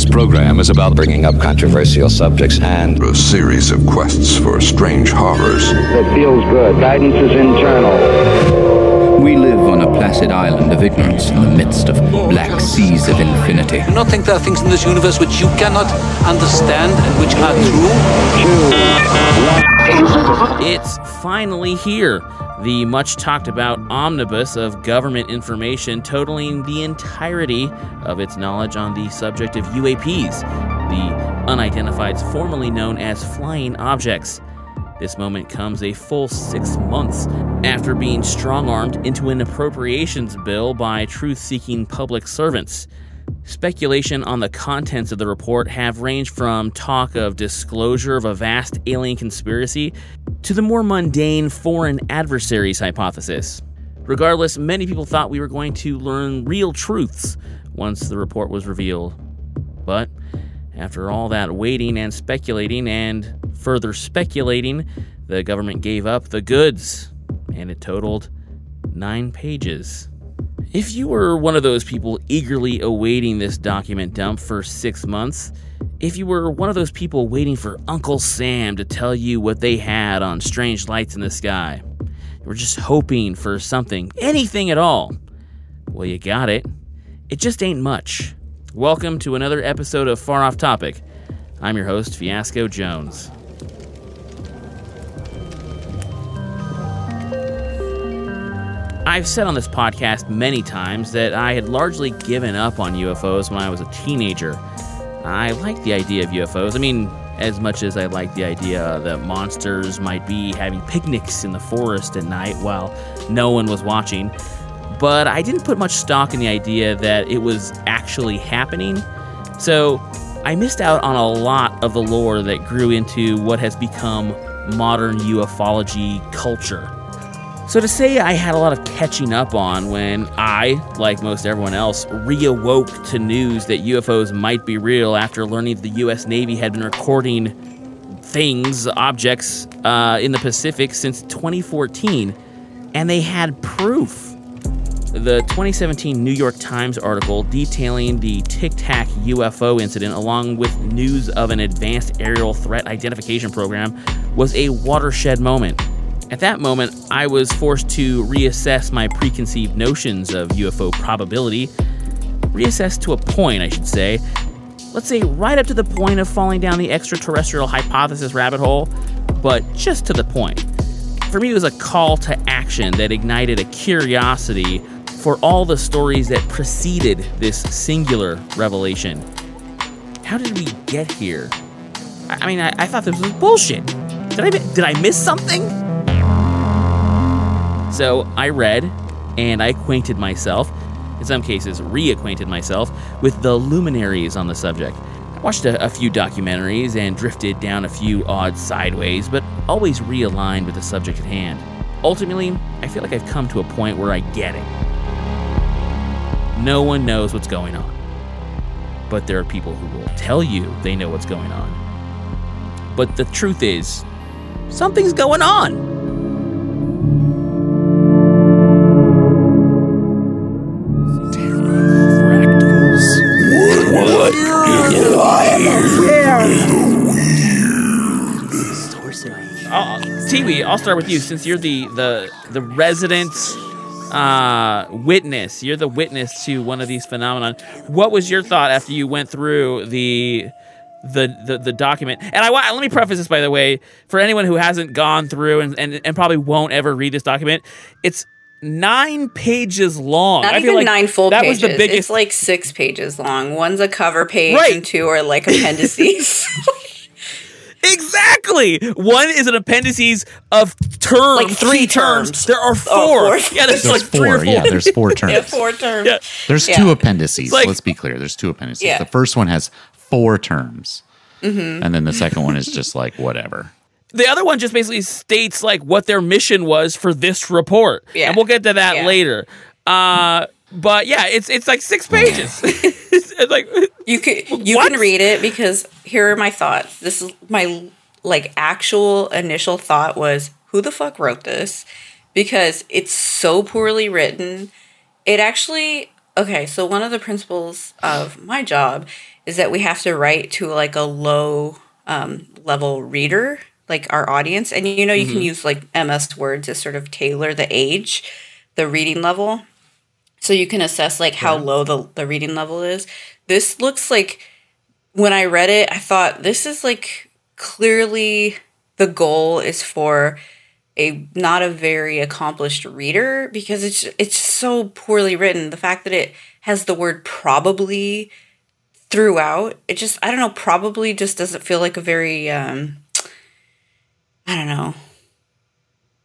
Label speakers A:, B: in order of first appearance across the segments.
A: This program is about bringing up controversial subjects and
B: A series of quests for strange horrors.
C: It feels good. Guidance is internal.
D: We live on a placid island of ignorance in the midst of black seas of infinity.
E: do not think there are things in this universe which you cannot understand and which are true.
F: It's finally here. The much talked about omnibus of government information totaling the entirety of its knowledge on the subject of UAPs, the unidentifieds formerly known as flying objects. This moment comes a full six months after being strong armed into an appropriations bill by truth seeking public servants. Speculation on the contents of the report have ranged from talk of disclosure of a vast alien conspiracy to the more mundane foreign adversaries hypothesis. Regardless, many people thought we were going to learn real truths once the report was revealed. But after all that waiting and speculating and further speculating, the government gave up the goods, and it totaled nine pages. If you were one of those people eagerly awaiting this document dump for six months, if you were one of those people waiting for Uncle Sam to tell you what they had on strange lights in the sky, you were just hoping for something, anything at all, well, you got it. It just ain't much. Welcome to another episode of Far Off Topic. I'm your host, Fiasco Jones. I've said on this podcast many times that I had largely given up on UFOs when I was a teenager. I like the idea of UFOs. I mean, as much as I like the idea that monsters might be having picnics in the forest at night while no one was watching. But I didn't put much stock in the idea that it was actually happening. So I missed out on a lot of the lore that grew into what has become modern ufology culture. So to say I had a lot of catching up on when I, like most everyone else, reawoke to news that UFOs might be real after learning the U.S. Navy had been recording things, objects uh, in the Pacific since 2014, and they had proof. The 2017 New York Times article detailing the Tic Tac UFO incident, along with news of an advanced aerial threat identification program, was a watershed moment. At that moment, I was forced to reassess my preconceived notions of UFO probability. Reassess to a point, I should say. Let's say right up to the point of falling down the extraterrestrial hypothesis rabbit hole, but just to the point. For me, it was a call to action that ignited a curiosity for all the stories that preceded this singular revelation. How did we get here? I mean, I, I thought this was bullshit. Did I, did I miss something? So I read and I acquainted myself, in some cases, reacquainted myself, with the luminaries on the subject. I watched a, a few documentaries and drifted down a few odd sideways, but always realigned with the subject at hand. Ultimately, I feel like I've come to a point where I get it. No one knows what's going on, but there are people who will tell you they know what's going on. But the truth is, something's going on. I'll, I'll start with you since you're the the the resident uh, witness. You're the witness to one of these phenomenon. What was your thought after you went through the the the, the document? And I let me preface this by the way for anyone who hasn't gone through and, and, and probably won't ever read this document. It's nine pages long.
G: Not
F: I
G: even
F: like
G: nine full
F: that
G: pages.
F: was the biggest.
G: It's like six pages long. One's a cover page,
F: Right.
G: and two are like appendices.
F: Exactly. One is an appendices of terms,
G: Like three terms.
F: There are
G: Oh,
F: four.
G: four.
F: Yeah, there's,
H: There's
F: like three or
H: four.
F: four.
H: Yeah, there's four terms.
G: yeah, four terms.
F: Yeah.
H: There's
G: Yeah.
H: two appendices.
F: Like-
H: Let's be clear. There's two appendices.
G: Yeah.
H: The first one has four terms,
G: Mm-hmm.
H: and then the second one is just like whatever.
F: The other one just basically states like what their mission was for this report.
G: Yeah.
F: And we'll get to that
G: Yeah.
F: later. Uh but yeah, it's it's like six pages. it's, like
G: You could you
F: What?
G: can read it because here are my thoughts. This is my like actual initial thought was who the fuck wrote this? Because it's so poorly written. It actually okay, so one of the principles of my job is that we have to write to like a low um, level reader, like our audience. And you know, you can use like MS Word to sort of tailor the age, the reading level. So you can assess like how low the, the reading level is. This looks like when I read it, I thought this is like clearly the goal is for a not a very accomplished reader because it's it's so poorly written. The fact that it has the word probably throughout, it just I don't know, probably just doesn't feel like a very um I don't know.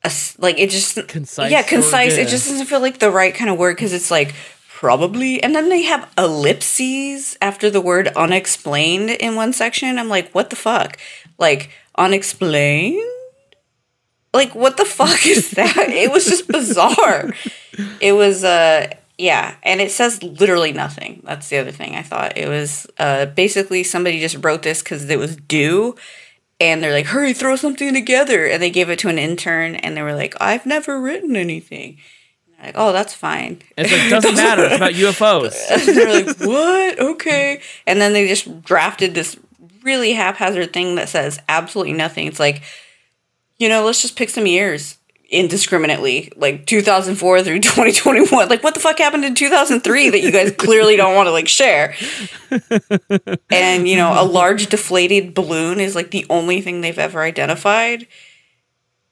G: A like it just
F: Concise
G: Yeah, concise. It just doesn't feel like the right kind of word because it's like probably and then they have ellipses after the word unexplained in one section. I'm like, what the fuck? Like unexplained? Like what the fuck is that? it was just bizarre. It was uh yeah, and it says literally nothing. That's the other thing I thought. It was uh basically somebody just wrote this cuz it was due and they're like, "Hurry, throw something together." And they gave it to an intern and they were like, "I've never written anything." And like, "Oh, that's fine."
F: It's like doesn't matter. It's about UFOs.
G: they're like, "What? Okay." And then they just drafted this really haphazard thing that says absolutely nothing. It's like, you know, let's just pick some years indiscriminately, like 2004 through 2021. Like, what the fuck happened in 2003 that you guys clearly don't want to like share? And you know, a large deflated balloon is like the only thing they've ever identified.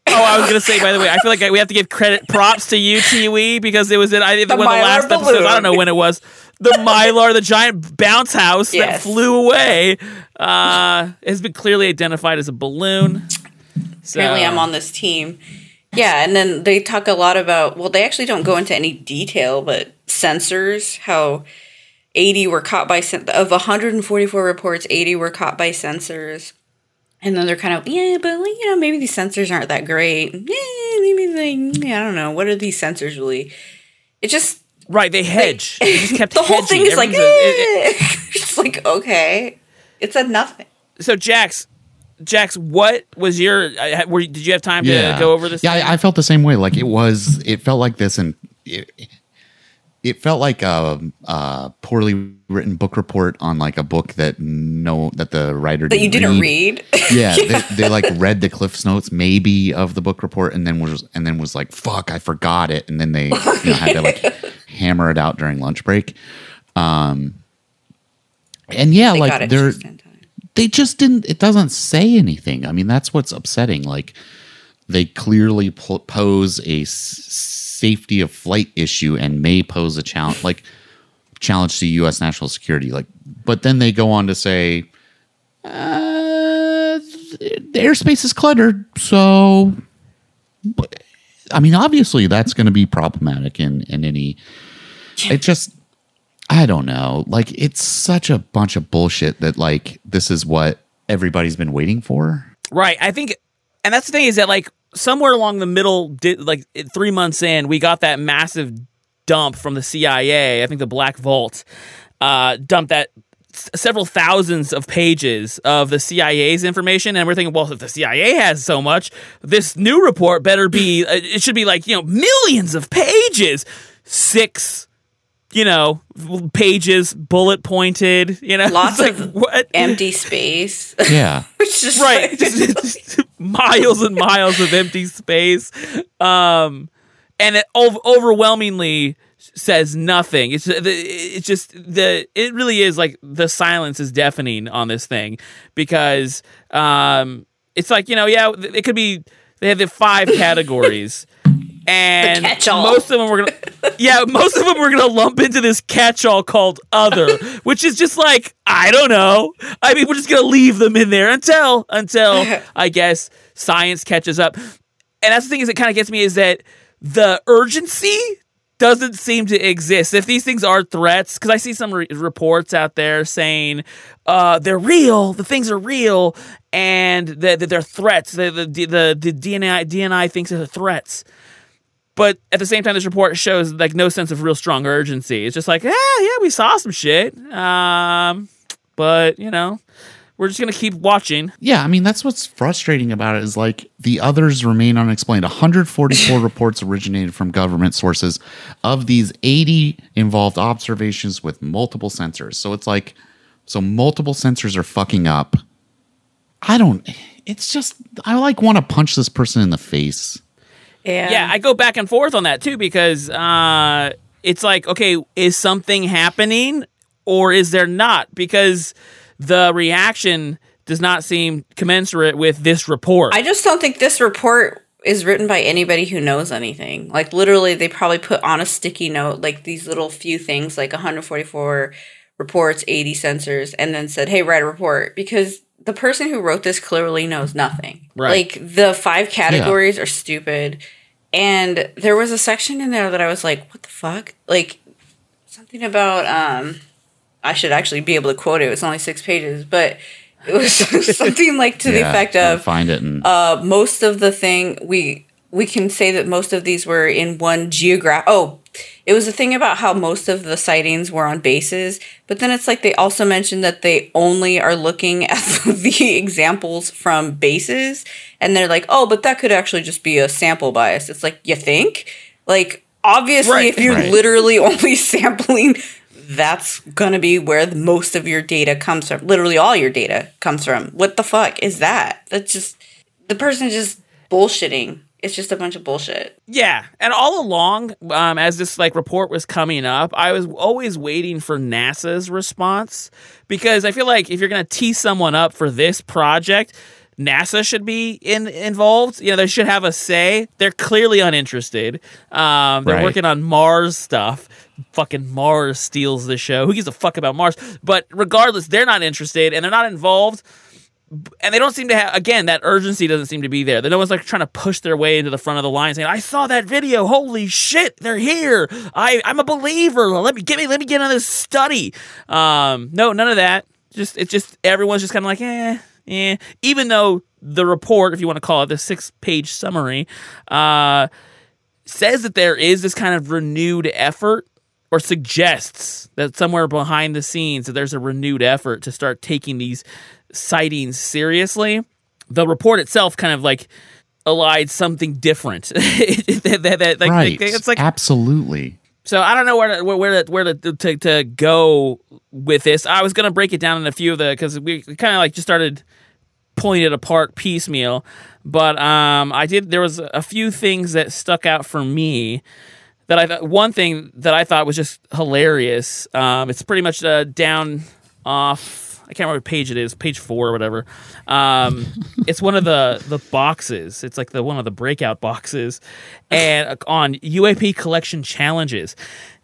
F: Oh, I was gonna say. By the way, I feel like we have to give credit props to you, Tiwi, because it was in I think
G: The
F: one of the last episodes. I don't know when it was. The Mylar, the giant bounce house that flew away, uh, has been clearly identified as a balloon. So,
G: Apparently, I'm on this team. Yeah, and then they talk a lot about. Well, they actually don't go into any detail, but sensors. How 80 were caught by of 144 reports, 80 were caught by sensors. And then they're kind of yeah, but like, you know maybe these sensors aren't that great. Yeah, maybe they. Yeah, I don't know. What are these sensors really? It just
F: right. They hedge. They just kept
G: the whole
F: hedging.
G: thing is like
F: Everyone's a- it- it-
G: it's like okay, it said nothing.
F: so, Jax, Jax, what was your? Were did you have time to go over this?
H: Yeah, I, I felt the same way. Like it was, it felt like this, and it, it felt like a, a poorly written book report on like a book that no that the writer
G: That you didn't read.
H: Yeah, They, they like read the Cliff's notes maybe of the book report, and then was and then was like, "Fuck, I forgot it," and then they you know, had to like hammer it out during lunch break. Um, and yeah,
G: They got
H: like
G: it
H: they're
G: just in time.
H: They just didn't it doesn't say anything. I mean that's what's upsetting. Like they clearly po- pose a safety of flight issue and may pose a challenge like challenge to us national security. Like but then they go on to say uh, the airspace is cluttered so but- i mean obviously that's going to be problematic in in any it just I don't know. Like it's such a bunch of bullshit that like this is what everybody's been waiting for.
F: Right. I think, and that's the thing is that like somewhere along the middle, like three months in, we got that massive dump from the CIA. I think the Black Vault uh, dumped that several thousands of pages of the CIA's information, and we're thinking, well, if the CIA has so much, this new report better be. uh, It should be like you know millions of pages. Six. You know, pages, bullet pointed. You know,
G: Lots
F: like,
G: of
F: what?
G: empty space.
H: Yeah.
G: It's just
F: right
G: like-
F: Just- miles and miles of empty space um and it ov- overwhelmingly says nothing it's it's just the it really is like the silence is deafening on this thing because um it's like you know yeah it could be they have the five categories and most of them we're gonna yeah most of them we're gonna lump into this catch-all called other which is just like i don't know. I mean we're just gonna leave them in there until until i guess science catches up. And that's the thing is it kind of gets me is that the urgency doesn't seem to exist. If these things are threats because i see some re- reports out there saying uh, they're real the things are real and that that they're threats. The, the, the, the dni dni thinks they're threats but at the same time, this report shows like no sense of real strong urgency. It's just like, yeah, yeah, we saw some shit, um, but you know, we're just gonna keep watching.
H: Yeah, I mean that's what's frustrating about it is like the others remain unexplained. 144 reports originated from government sources. Of these, 80 involved observations with multiple sensors. So it's like, so multiple sensors are fucking up. I don't. It's just I like want to punch this person in the face.
G: Yeah.
F: Yeah, I go back and forth on that too because uh, it's like, okay, is something happening or is there not? Because the reaction does not seem commensurate with this report.
G: I just don't think this report is written by anybody who knows anything. Like literally, they probably put on a sticky note like these little few things, like 144 reports, 80 sensors, and then said, "Hey, write a report." Because the person who wrote this clearly knows nothing.
F: Right.
G: Like the five categories are stupid, and there was a section in there that I was like, "What the fuck?" Like something about um, I should actually be able to quote it. It was only six pages, but. It was something like to the
H: Yeah,
G: effect
H: I'll
G: of
H: find it and
G: uh, most of the thing we we can say that most of these were in one geograph. Oh, it was a thing about how most of the sightings were on bases, but then it's like they also mentioned that they only are looking at the examples from bases, and they're like, oh, but that could actually just be a sample bias. It's like you think, like obviously,
F: Right.
G: if you're
H: Right.
G: literally only sampling. That's gonna be where the most of your data comes from. Literally, all your data comes from. What the fuck is that? That's just the person just bullshitting. It's just a bunch of bullshit.
F: Yeah, and all along, um, as this like report was coming up, I was always waiting for NASA's response because I feel like if you're gonna tee someone up for this project, NASA should be in involved. You know, they should have a say. They're clearly uninterested. Um, they're
H: Right.
F: working on Mars stuff. Fucking Mars steals the show. Who gives a fuck about Mars? But regardless, they're not interested and they're not involved and they don't seem to have again that urgency doesn't seem to be there. No one's like trying to push their way into the front of the line, saying, "I saw that video. Holy shit, they're here! I I'm a believer. Let me get me let me get on this study." Um, no, none of that. Just it's just everyone's just kind of like, eh, eh. Even though the report, if you want to call it the six page summary, uh, says that there is this kind of renewed effort or suggests that somewhere behind the scenes that there's a renewed effort to start taking these sightings seriously. The report itself kind of like allied something different. That- that- that- like,
H: right.
F: It's like
H: absolutely.
F: so I don't know where to, where to, where to, to, to go with this. I was gonna break it down in a few of the because we kind of like just started pulling it apart piecemeal, but um, I did. There was a few things that stuck out for me that I thought. One thing that I thought was just hilarious. Um, it's pretty much uh, down off. I can't remember what page it is, page four or whatever. Um, it's one of the the boxes. It's like the one of the breakout boxes, and uh, on UAP collection challenges.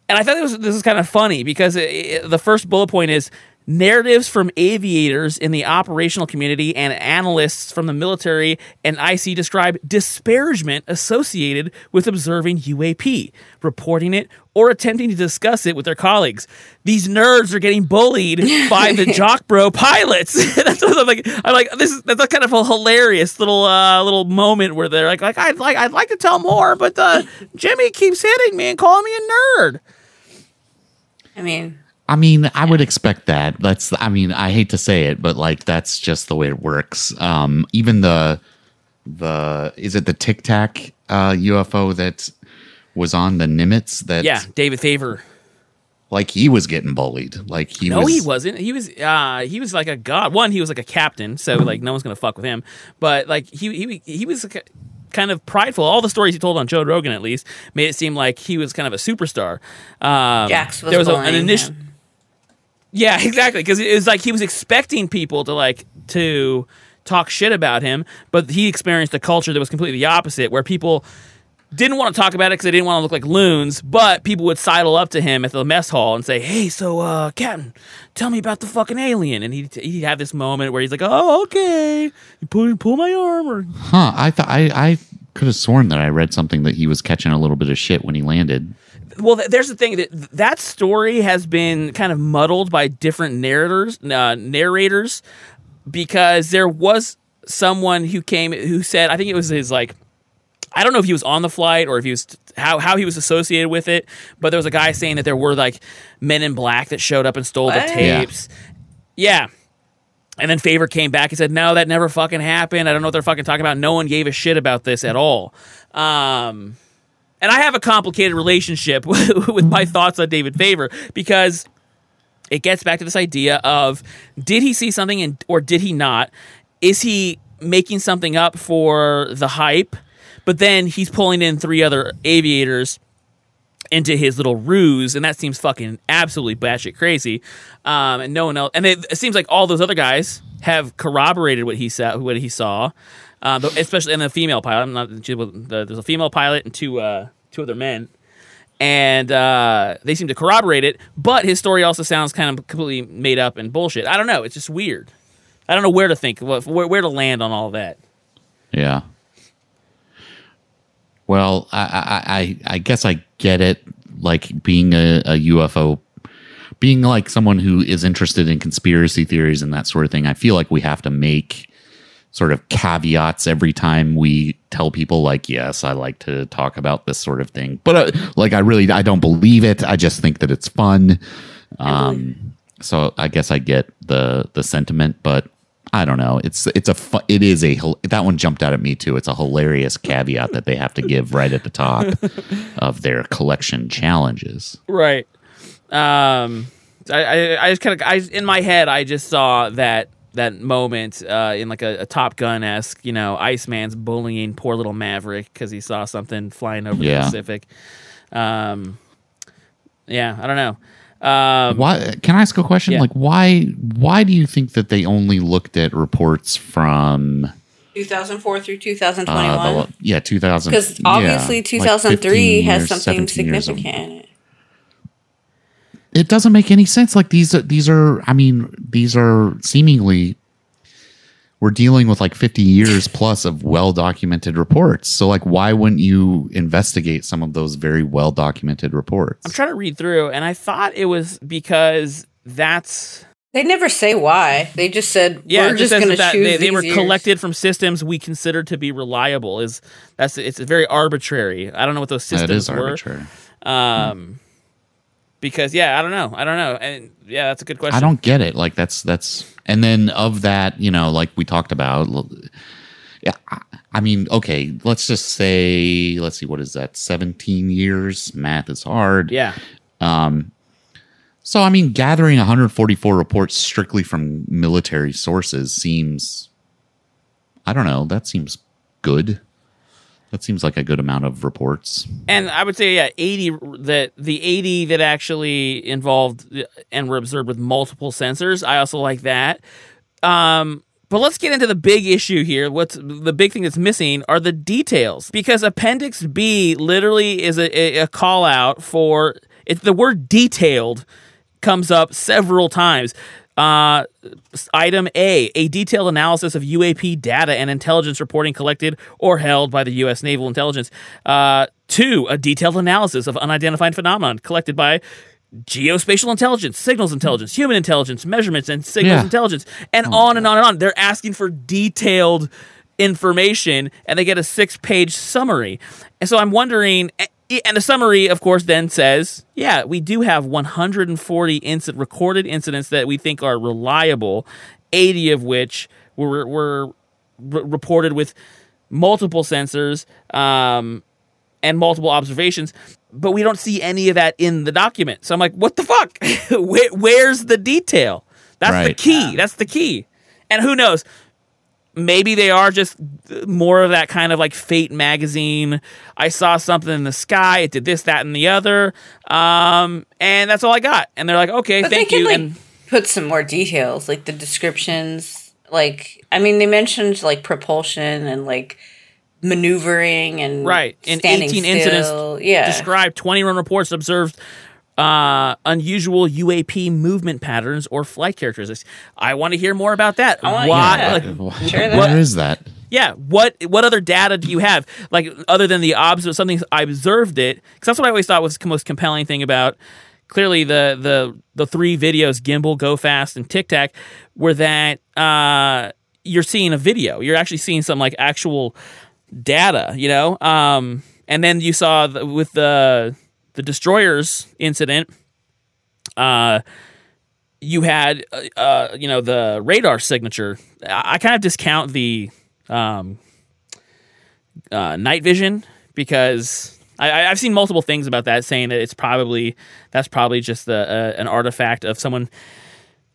F: And I thought it was this is kind of funny because it, it- the first bullet point is narratives from aviators in the operational community and analysts from the military and IC describe disparagement associated with observing UAP, reporting it, or attempting to discuss it with their colleagues. These nerds are getting bullied by the jock bro pilots. that's what I'm like. I'm like this is that's a kind of a hilarious little uh, little moment where they're like like I'd like I'd like to tell more, but uh, Jimmy keeps hitting me and calling me a nerd.
G: I mean,
H: I mean, I would expect that. That's, I mean, I hate to say it, but like that's just the way it works. Um, even the, the, is it the Tic Tac uh, UFO that was on the Nimitz that,
F: Yeah, David Fravor.
H: like he was getting bullied. Like he
F: No,
H: was,
F: he wasn't. He was uh he was like a god. One, he was like a captain, so like no one's gonna fuck with him. But like he he he was ki- kind of prideful. All the stories he told on Joe Rogan, at least, made it seem like he was kind of a superstar. Um,
G: Jax was,
F: there was a, an initial.
G: him.
F: Yeah, exactly. Because it was like he was expecting people to like to talk shit about him, but he experienced a culture that was completely the opposite, where people didn't want to talk about it because they didn't want to look like loons, but people would sidle up to him at the mess hall and say, "Hey, so uh, Captain, tell me about the fucking alien." And he'd, he'd have this moment where he's like, "Oh, okay, you pull pull my arm." Or
H: huh? I thought I, I could have sworn that I read something that he was catching a little bit of shit when he landed.
F: Well, th- there's the thing that that story has been kind of muddled by different narrators, uh, narrators, because there was someone who came who said, I think it was his like. I don't know if he was on the flight or if he was how how he was associated with it, but there was a guy saying that there were like men in black that showed up and stole
G: What?
F: the tapes. Yeah. And then Fravor came back and said, "No, that never fucking happened. I don't know what they're fucking talking about. No one gave a shit about this at all." Um, and I have a complicated relationship with my thoughts on David Fravor because it gets back to this idea of did he see something and or did he not? Is he making something up for the hype? But then he's pulling in three other aviators into his little ruse, and that seems fucking absolutely batshit crazy. Um, and no one else, and it, it seems like all those other guys have corroborated what he saw. What he saw, uh, especially in the female pilot. I'm not. There's a female pilot and two uh, two other men, and uh, they seem to corroborate it. But his story also sounds kind of completely made up and bullshit. I don't know. It's just weird. I don't know where to think, where, where to land on all that.
H: Yeah. Well, I, I, I, I guess I get it. Like being a, a UFO, being like someone who is interested in conspiracy theories and that sort of thing. I feel like we have to make sort of caveats every time we tell people, like, yes, I like to talk about this sort of thing, but uh, like, I really, I don't believe it. I just think that it's fun. Um, so I guess I get the the sentiment, but I don't know. It's it's a fu- it is a that one jumped out at me too. It's a hilarious caveat that they have to give right at the top of their collection challenges.
F: Right. Um, I, I, I just kind of, I in my head, I just saw that that moment uh, in like a, a Top Gun esque, you know, Iceman's bullying poor little Maverick because he saw something flying over
H: Yeah.
F: the Pacific. Um, yeah, I don't know. Um,
H: Why can I ask a question?
F: Yeah.
H: Like why why do you think that they only looked at reports from
G: 2004 through
H: uh,
G: 2021.
H: the, yeah 2000
G: Because obviously
H: like
G: 2003
H: 15
G: has something
H: 17 years of-
G: significant.
H: It doesn't make any sense. Like these are these are I mean these are seemingly we're dealing with like 50 years plus of well documented reports. So like why wouldn't you investigate some of those very well documented reports?
F: I'm trying to read through, and I thought it was because that's
G: They never say why. They just said
F: yeah,
G: we're
F: it
G: just going to choose
F: they, they were
G: years."
F: collected from systems we consider to be reliable. Is that's it's very arbitrary. I don't know what those systems
H: is
F: were.
H: arbitrary.
F: Um, because yeah, I don't know, I don't know, and yeah, that's a good question.
H: I don't get it. Like that's that's and then of that, you know, like we talked about. Yeah, I, mean, okay, let's just say, let's see, what is that? Seventeen years. Math is hard.
F: Yeah, Um.
H: So I mean, gathering 144 reports strictly from military sources seems, I don't know, that seems good. That seems like a good amount of reports.
F: and I would say yeah, eighty that the eighty that actually involved and were observed with multiple sensors. I also like that. Um, but let's get into the big issue here. What's the big thing that's missing are the details because Appendix B literally is a, a, a call out for it's the word detailed comes up several times. Uh, item A, a detailed analysis of UAP data and intelligence reporting collected or held by the U.S. Naval Intelligence. Uh, two, a detailed analysis of unidentified phenomenon collected by geospatial intelligence, signals intelligence, human intelligence, measurements, and signals
H: Yeah.
F: intelligence, and on and on and on. They're asking for detailed information, and they get a six-page summary. And so I'm wondering, and the summary, of course, then says, yeah, we do have 140 inci- recorded incidents that we think are reliable, 80 of which were were re- reported with multiple sensors. Um, and multiple observations, but we don't see any of that in the document. So I'm like, what the fuck? Where, where's the detail? That's the
H: Right.
F: key. That's the key. And who knows? Maybe they are just more of that kind of like Fate magazine. I saw something in the sky. It did this, that, and the other. Um, and that's all I got. And they're like, okay,
G: But
F: thank
G: they
F: you.
G: like
F: and
G: put some more details, like the descriptions. Like, I mean, they mentioned like propulsion and like maneuvering and
F: right in
G: standing
F: 18
G: still.
F: incidents
G: Yeah,
F: described 21 reports observed uh, unusual UAP movement patterns or flight characteristics. I want to hear more about that.
G: I wanna-
F: Why-
G: yeah.
F: like,
G: Share
H: Where
G: that.
H: is that?
F: yeah, what what other data do you have? Like other than the obs something I observed it because that's what I always thought was the most compelling thing about. Clearly, the the the three videos, Gimbal, Go Fast, and Tic Tac, were that uh, you're seeing a video. You're actually seeing some like actual data, you know. Um, and then you saw the, with the the destroyers incident, uh, you had uh, uh, you know the radar signature. I, I kind of discount the um, uh, night vision because I, I've seen multiple things about that saying that it's probably that's probably just the, uh, an artifact of someone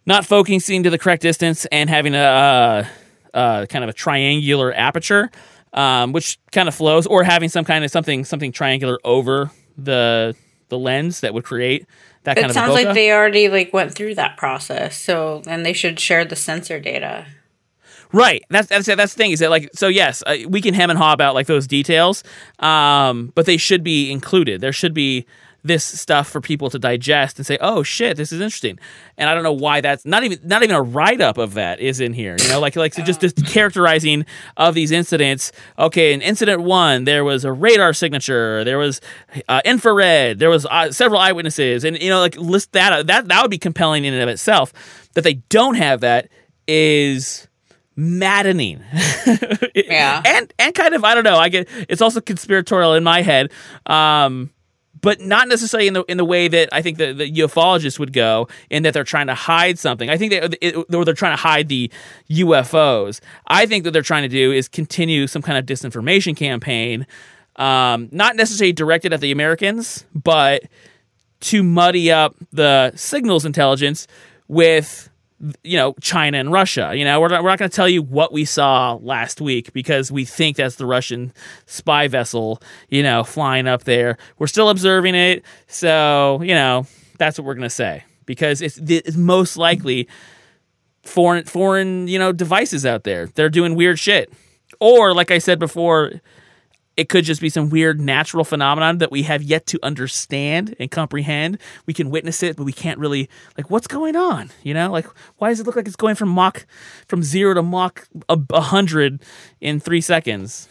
F: not focusing to the correct distance and having a uh, uh, kind of a triangular aperture, um, which kind of flows, or having some kind of something something triangular over the the lens that would create that
G: It
F: kind of
G: It
F: sounds
G: like they already like went through that process. So and they should share the sensor data.
F: Right. That's that's that's the thing. Is that like so? Yes, uh, we can hem and haw about like those details, um, but they should be included. There should be this stuff for people to digest and say, "Oh shit, this is interesting." And I don't know why that's not even not even a write up of that is in here. You know, like like so just this characterizing of these incidents. Okay, in incident one, there was a radar signature. There was uh, infrared. There was uh, several eyewitnesses, and you know, like list that out. That that would be compelling in and of itself. That they don't have that is maddening.
G: Yeah.
F: and and kind of I don't know. I get it's also conspiratorial in my head. Um but not necessarily in the in the way that I think the, the ufologists would go, in that they're trying to hide something. I think it, or they're trying to hide the UFOs. I think that they're trying to do is continue some kind of disinformation campaign, um, not necessarily directed at the Americans, but to muddy up the signals intelligence with you know China and Russia. You know, we're not, we're not going to tell you what we saw last week because we think that's the Russian spy vessel, you know, flying up there. We're still observing it, so you know that's what we're going to say because it's, it's most likely foreign foreign you know devices out there. They're doing weird shit, or like I said before, it could just be some weird natural phenomenon that we have yet to understand and comprehend. We can witness it, but we can't really like what's going on. You know, like why does it look like it's going from Mach from zero to Mach a, hundred in three seconds?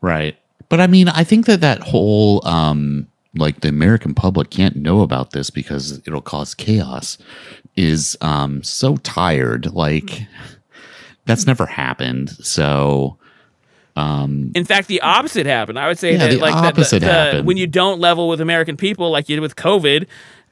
H: Right. But I mean, I think that that whole, um, like the American public can't know about this because it'll cause chaos is um, so tired. Like, that's never happened. So,
F: In fact, the opposite happened. I would say
H: Yeah,
F: that
H: the
F: like the-
H: opposite
F: the, the,
H: happened.
F: when you don't level with American people, like you did with COVID.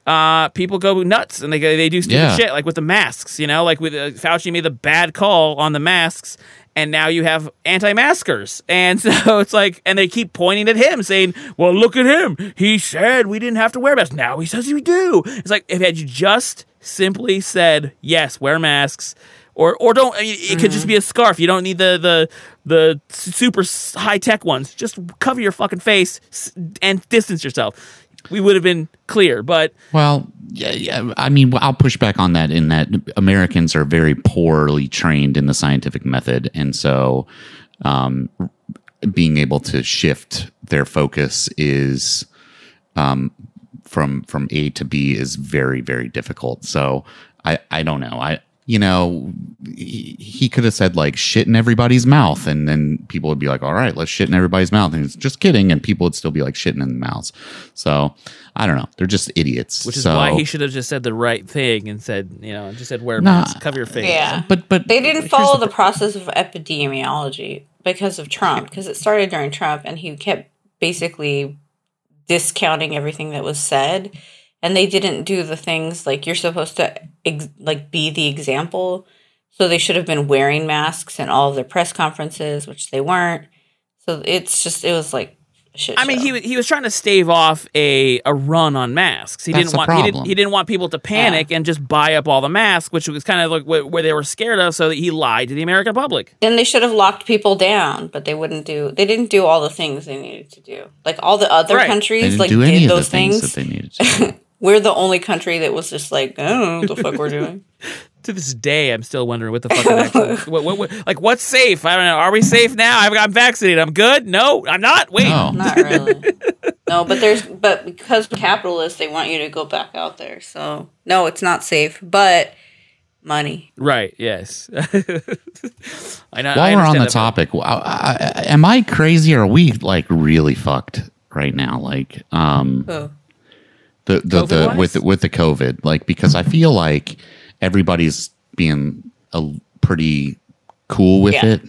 F: Uh, people go nuts and they go, they do stupid
H: Yeah.
F: shit like with the masks, you know, like with uh, Fauci made the bad call on the masks, and now you have anti-maskers, and so it's like, and they keep pointing at him, saying, "Well, look at him. He said we didn't have to wear masks. Now he says we do." It's like if had you just simply said, "Yes, wear masks," or or don't. I mean, it could just be a scarf. You don't need the the the super high tech ones. Just cover your fucking face and distance yourself. We would have been clear, but
H: well, yeah, yeah. I mean, I'll push back on that in that Americans are very poorly trained in the scientific method. And so, um, being able to shift their focus is um, from from A to B is very very difficult. So I I don't know. I you know he, he could have said like shit in everybody's mouth and then people would be like all right let's shit in everybody's mouth and it's just kidding and people would still be like shitting in the mouths so i don't know they're just idiots
F: which is
H: so,
F: why he should have just said the right thing and said, you know, just said wear a
H: Nah.
F: mask, cover your face.
G: Yeah.
H: but but
G: They didn't follow the process of epidemiology because of Trump, because it started during Trump and he kept basically discounting everything that was said. And they didn't do the things like you're supposed to ex- like be the example. So they should have been wearing masks in all of their press conferences, which they weren't. So it's just it was like shit.
F: I mean,
G: show.
F: he wa- he was trying to stave off a, a run on masks. He
H: That's
F: didn't want he didn't, he didn't want people to panic and just buy up all the masks, which was kind of like wh- where they were scared of, so that he lied to the American public.
G: Then they should have locked people down, but they wouldn't do. They didn't do all the things they needed to do. Like all the other
F: Right.
G: countries, like
H: do
G: did
H: any of the
G: those
H: things,
G: things.
H: that they needed to do.
G: We're the only country that was just like, I don't know what the fuck we're doing.
F: To this day, I'm still wondering what the fuck. Actually, what, what, what, like, what's safe? I don't know. Are we safe now? I've got vaccinated. I'm good. No, I'm not. Wait.
H: oh
G: Not really. No, but there's but because capitalists, they want you to go back out there. So no, it's not safe. But money.
F: Right. Yes. I know.
H: while
F: I
H: we're on the topic I, I, am i crazy or are we like really fucked right now like um
G: Oh.
H: The the, the with with the COVID, like because I feel like everybody's being a, pretty cool with
G: Yeah.
H: it.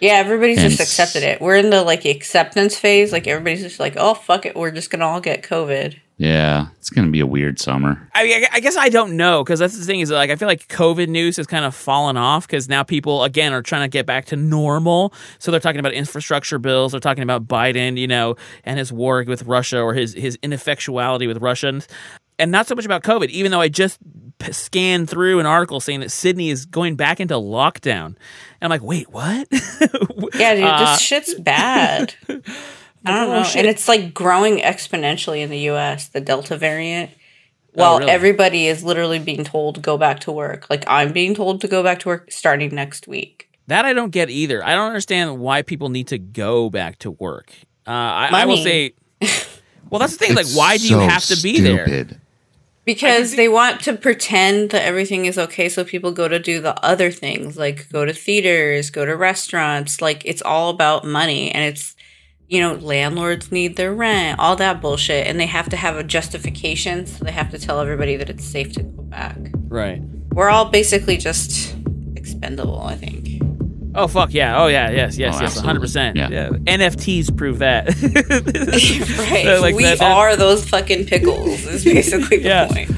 G: Yeah, everybody's
H: And
G: just accepted it. We're in the like acceptance phase. Like everybody's just like, oh fuck it, we're just gonna all get COVID.
H: Yeah, it's going to be a weird summer.
F: I mean, I- I guess I don't know because that's the thing is like I feel like COVID news has kind of fallen off because now people again are trying to get back to normal. So they're talking about infrastructure bills. They're talking about Biden, you know, and his war with Russia or his his ineffectuality with Russians, and not so much about COVID. Even though I just scanned through an article saying that Sydney is going back into lockdown, and I'm like, wait, what?
G: Yeah, dude,
F: Uh,
G: this shit's bad. I don't
F: Oh,
G: know.
F: shit.
G: And it's like growing exponentially in the US, the Delta variant. While
F: Oh, really?
G: everybody is literally being told to go back to work. Like I'm being told to go back to work starting next week.
F: That I don't get either. I don't understand why people need to go back to work. Uh, I, I will say, well, that's the thing. Like, why do you have to be there?
G: Because they want to pretend that everything is okay so people go to do the other things, like go to theaters, go to restaurants. Like it's all about money and it's you know, landlords need their rent, all that bullshit, and they have to have a justification, so they have to tell everybody that it's safe to go back.
F: Right.
G: We're all basically just expendable, I think.
F: Oh fuck yeah! Oh yeah! Yes! Yes!
H: Oh,
F: yes! One hundred percent. Yeah. NFTs prove that.
G: right.
F: So, like,
G: we
F: that- that-
G: are those fucking pickles, is basically the
F: Yeah.
G: point.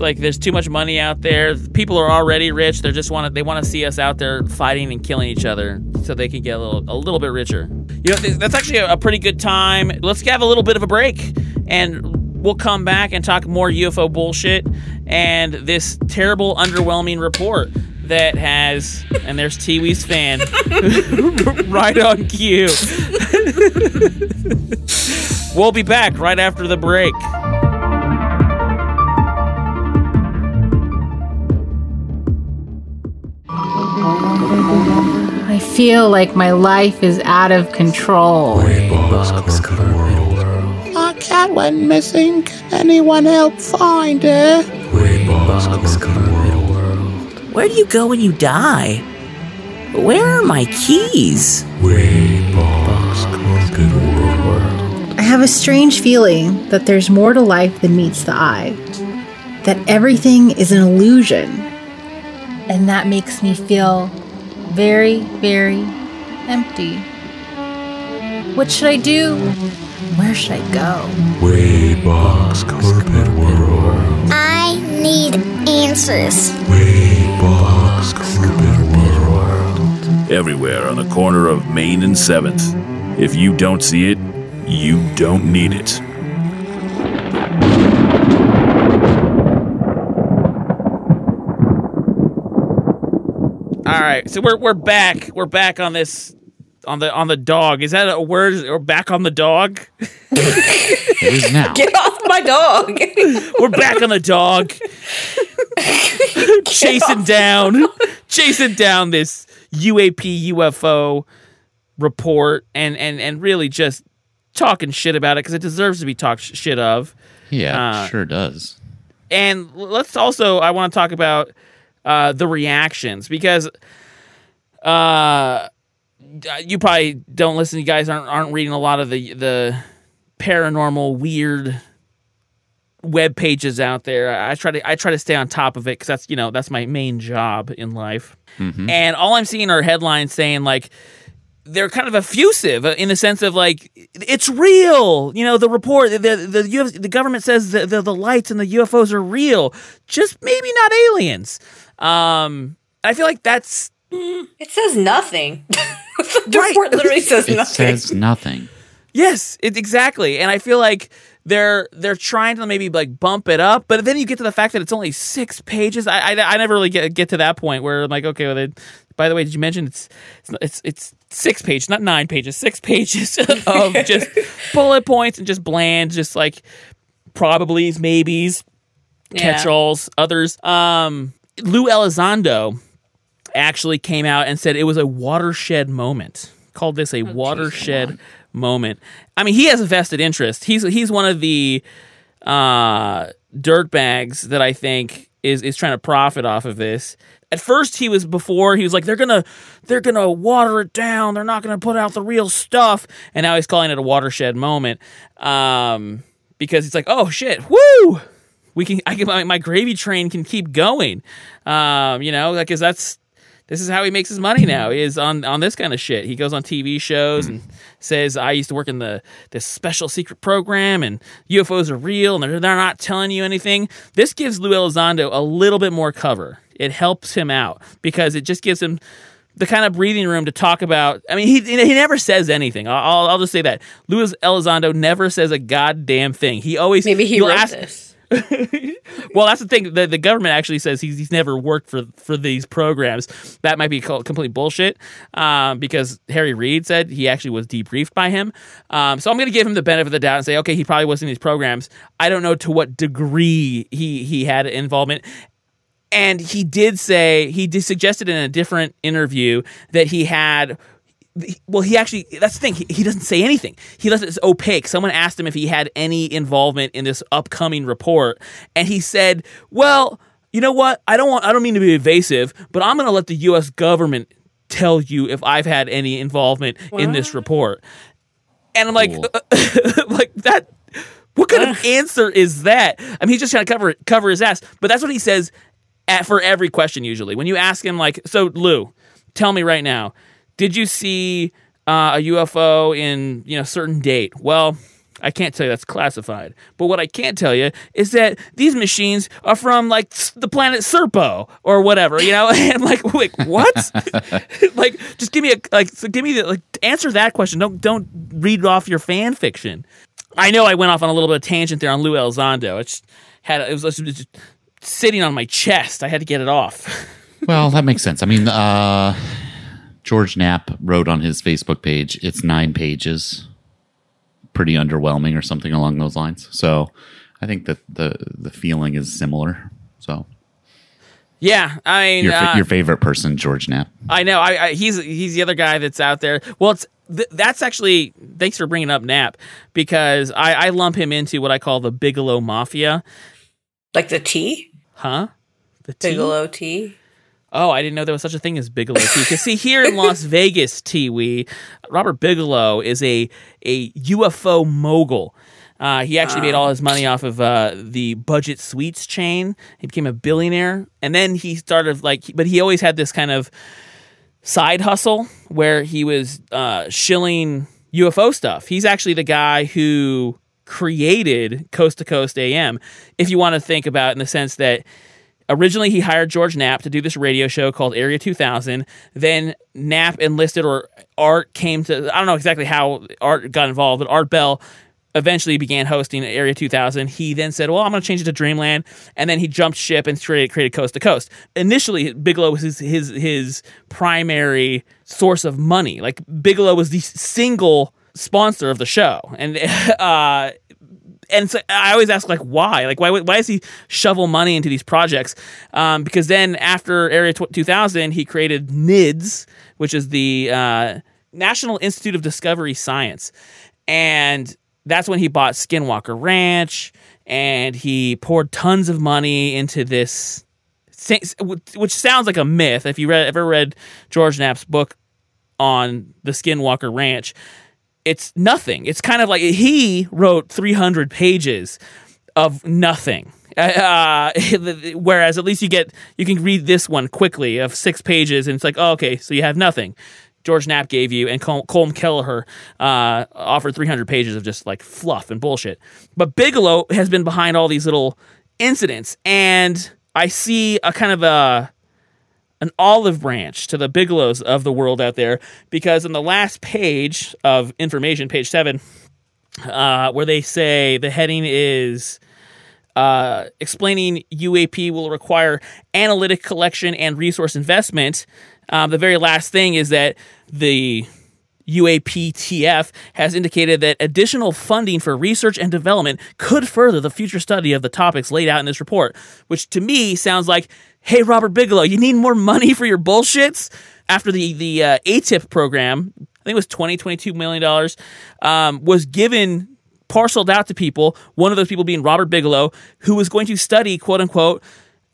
F: Like there's too much money out there. People are already rich. They just want to. They want to see us out there fighting and killing each other, so they can get a little a little bit richer. You know, that's actually a, a pretty good time. Let's have a little bit of a break, and we'll come back and talk more UFO bullshit and this terrible, underwhelming report that has. And there's Tiwi's fan right on cue. we'll be back right after the break.
I: Feel like my life is out of control.
J: Our cat went missing. Can anyone help find her?
K: Where do you go when you die? Where are my keys?
I: I have a strange feeling that there's more to life than meets the eye, that everything is an illusion. And that makes me feel very, very empty. What should I do? Where should I go? Way box carpet world.
L: I need answers. Way box carpet world.
M: Everywhere on the corner of Main and 7th. If you don't see it, you don't need it.
F: All right, so we're we're back. We're back on this on the on the dog. Is that a word? Or back on the dog?
H: It is now.
G: Get off my dog.
F: We're back on the dog. chasing down, chasing down this UAP UFO report, and and and really just talking shit about it because it deserves to be talked sh- shit of.
H: Yeah,
F: Uh,
H: sure does.
F: and let's also I want to talk about uh, the reactions because uh, you probably don't listen. You guys aren't aren't reading a lot of the the paranormal weird web pages out there. I try to I try to stay on top of it because that's you know that's my main job in life. And all I'm seeing are headlines saying like they're kind of effusive uh, in the sense of like it's real. You know, the report, the the the, UF, the government says the, the the lights and the UFOs are real, just maybe not aliens. Um, I feel like that's
G: It says nothing. the
F: Right.
G: report literally says
H: It
G: nothing.
H: says nothing.
F: Yes, it, exactly. And I feel like they're they're trying to maybe like bump it up, but then you get to the fact that it's only six pages. I I, I never really get get to that point where I'm like, okay, well, then, by the way, did you mention it's it's it's, it's six pages, not nine pages, six pages of just bullet points and just bland, just like probablys, maybes,
G: Yeah.
F: catch-alls, others. Um, Lou Elizondo actually came out and said it was a watershed moment. Called this a watershed moment. I mean, he has a vested interest. He's he's one of the uh, dirtbags that I think is is trying to profit off of this. At first, he was before he was like they're gonna they're gonna water it down. They're not gonna put out the real stuff. And now he's calling it a watershed moment um, because it's like oh shit, woo we can I can my, my gravy train can keep going. Um, you know, like cause that's this is how he makes his money now is on on this kind of shit. He goes on TV shows and says, "I used to work in the this special secret program, and UFOs are real, and they're, they're not telling you anything." This gives Lou Elizondo a little bit more cover. It helps him out because it just gives him the kind of breathing room to talk about. I mean, he he never says anything. I'll I'll just say that Louis Elizondo never says a goddamn thing. He always
G: Maybe he wrote
F: ask-
G: this.
F: Well, that's the thing. The, the government actually says he's, he's never worked for for these programs. That might be complete bullshit um, because Harry Reid said he actually was debriefed by him. Um, so I'm going to give him the benefit of the doubt and say, okay, he probably was in these programs. I don't know to what degree he he had involvement. And he did say he suggested in a different interview that he had well, he actually, that's the thing. He, he doesn't say anything. He left it opaque. Someone asked him if he had any involvement in this upcoming report. And he said, well, you know what? I don't want, I don't mean to be evasive, but I'm going to let the U.S. government tell you if I've had any involvement in this report. And I'm like, like that, what kind of answer is that? I mean, he's just trying to cover, cover his ass. But that's what he says at, for every question usually. When you ask him, like, so Lue, tell me right now, did you see uh, a UFO in you know certain date? Well, I can't tell you that's classified. But what I can tell you is that these machines are from like the planet Serpo or whatever, you know. And like, wait, what? like, just give me a like, so give me the like answer that question. Don't don't read off your fan fiction. I know I went off on a little bit of tangent there on Lue Elizondo. It had it was just sitting on my chest. I had to get it off.
H: well, that makes sense. I mean, uh, George Knapp wrote on his Facebook page, it's nine pages, pretty underwhelming or something along those lines. So I think that the the feeling is similar. So
F: yeah, I mean,
H: your,
F: uh,
H: your favorite person, George Knapp.
F: I know. I, I he's he's the other guy that's out there. Well, it's th- that's actually thanks for bringing up Knapp because I, I lump him into what I call the Bigelow Mafia.
G: Like the tea?
F: Huh? The tea?
G: Bigelow tea?
F: Oh, I didn't know there was such a thing as Bigelow tea. Because see, here in Las Vegas, Tiwi, Robert Bigelow is a a UFO mogul. Uh, he actually made all his money off of uh, the budget suites chain. He became a billionaire, and then he started like, but he always had this kind of side hustle where he was uh, shilling UFO stuff. He's actually the guy who created Coast to Coast AM. If you want to think about it in the sense that originally he hired George Knapp to do this radio show called Area 2000. Then Knapp enlisted, or Art came to, I don't know exactly how Art got involved, but Art Bell eventually began hosting Area 2000. He then said, "Well, I'm going to change it to Dreamland," and then he jumped ship and created, created Coast to Coast. Initially, Bigelow was his his his primary source of money. Like Bigelow was the single sponsor of the show, and uh, and so I always ask like why? Like why why does he shovel money into these projects? Um, because then after Area 2000 he created NIDS which is the uh, National Institute of Discovery Science. And that's when he bought Skinwalker Ranch and he poured tons of money into this which sounds like a myth. If you read ever read George Knapp's book on the Skinwalker Ranch it's nothing. It's kind of like he wrote 300 pages of nothing. Uh, whereas at least you get you can read this one quickly of six pages and it's like oh okay so you have nothing. George Knapp gave you and Col- Colm Kelleher uh, offered 300 pages of just like fluff and bullshit. But Bigelow has been behind all these little incidents and I see a kind of a an olive branch to the Bigelows of the world out there because in the last page of information, page seven, uh, where they say the heading is uh, explaining UAP will require analytic collection and resource investment. Um, the very last thing is that the UAPTF has indicated that additional funding for research and development could further the future study of the topics laid out in this report, which to me sounds like, hey, Robert Bigelow, you need more money for your bullshits? After the, the uh, ATIP program, I think it was 20, 22 million dollars, um, was given, parceled out to people, one of those people being Robert Bigelow, who was going to study, quote unquote,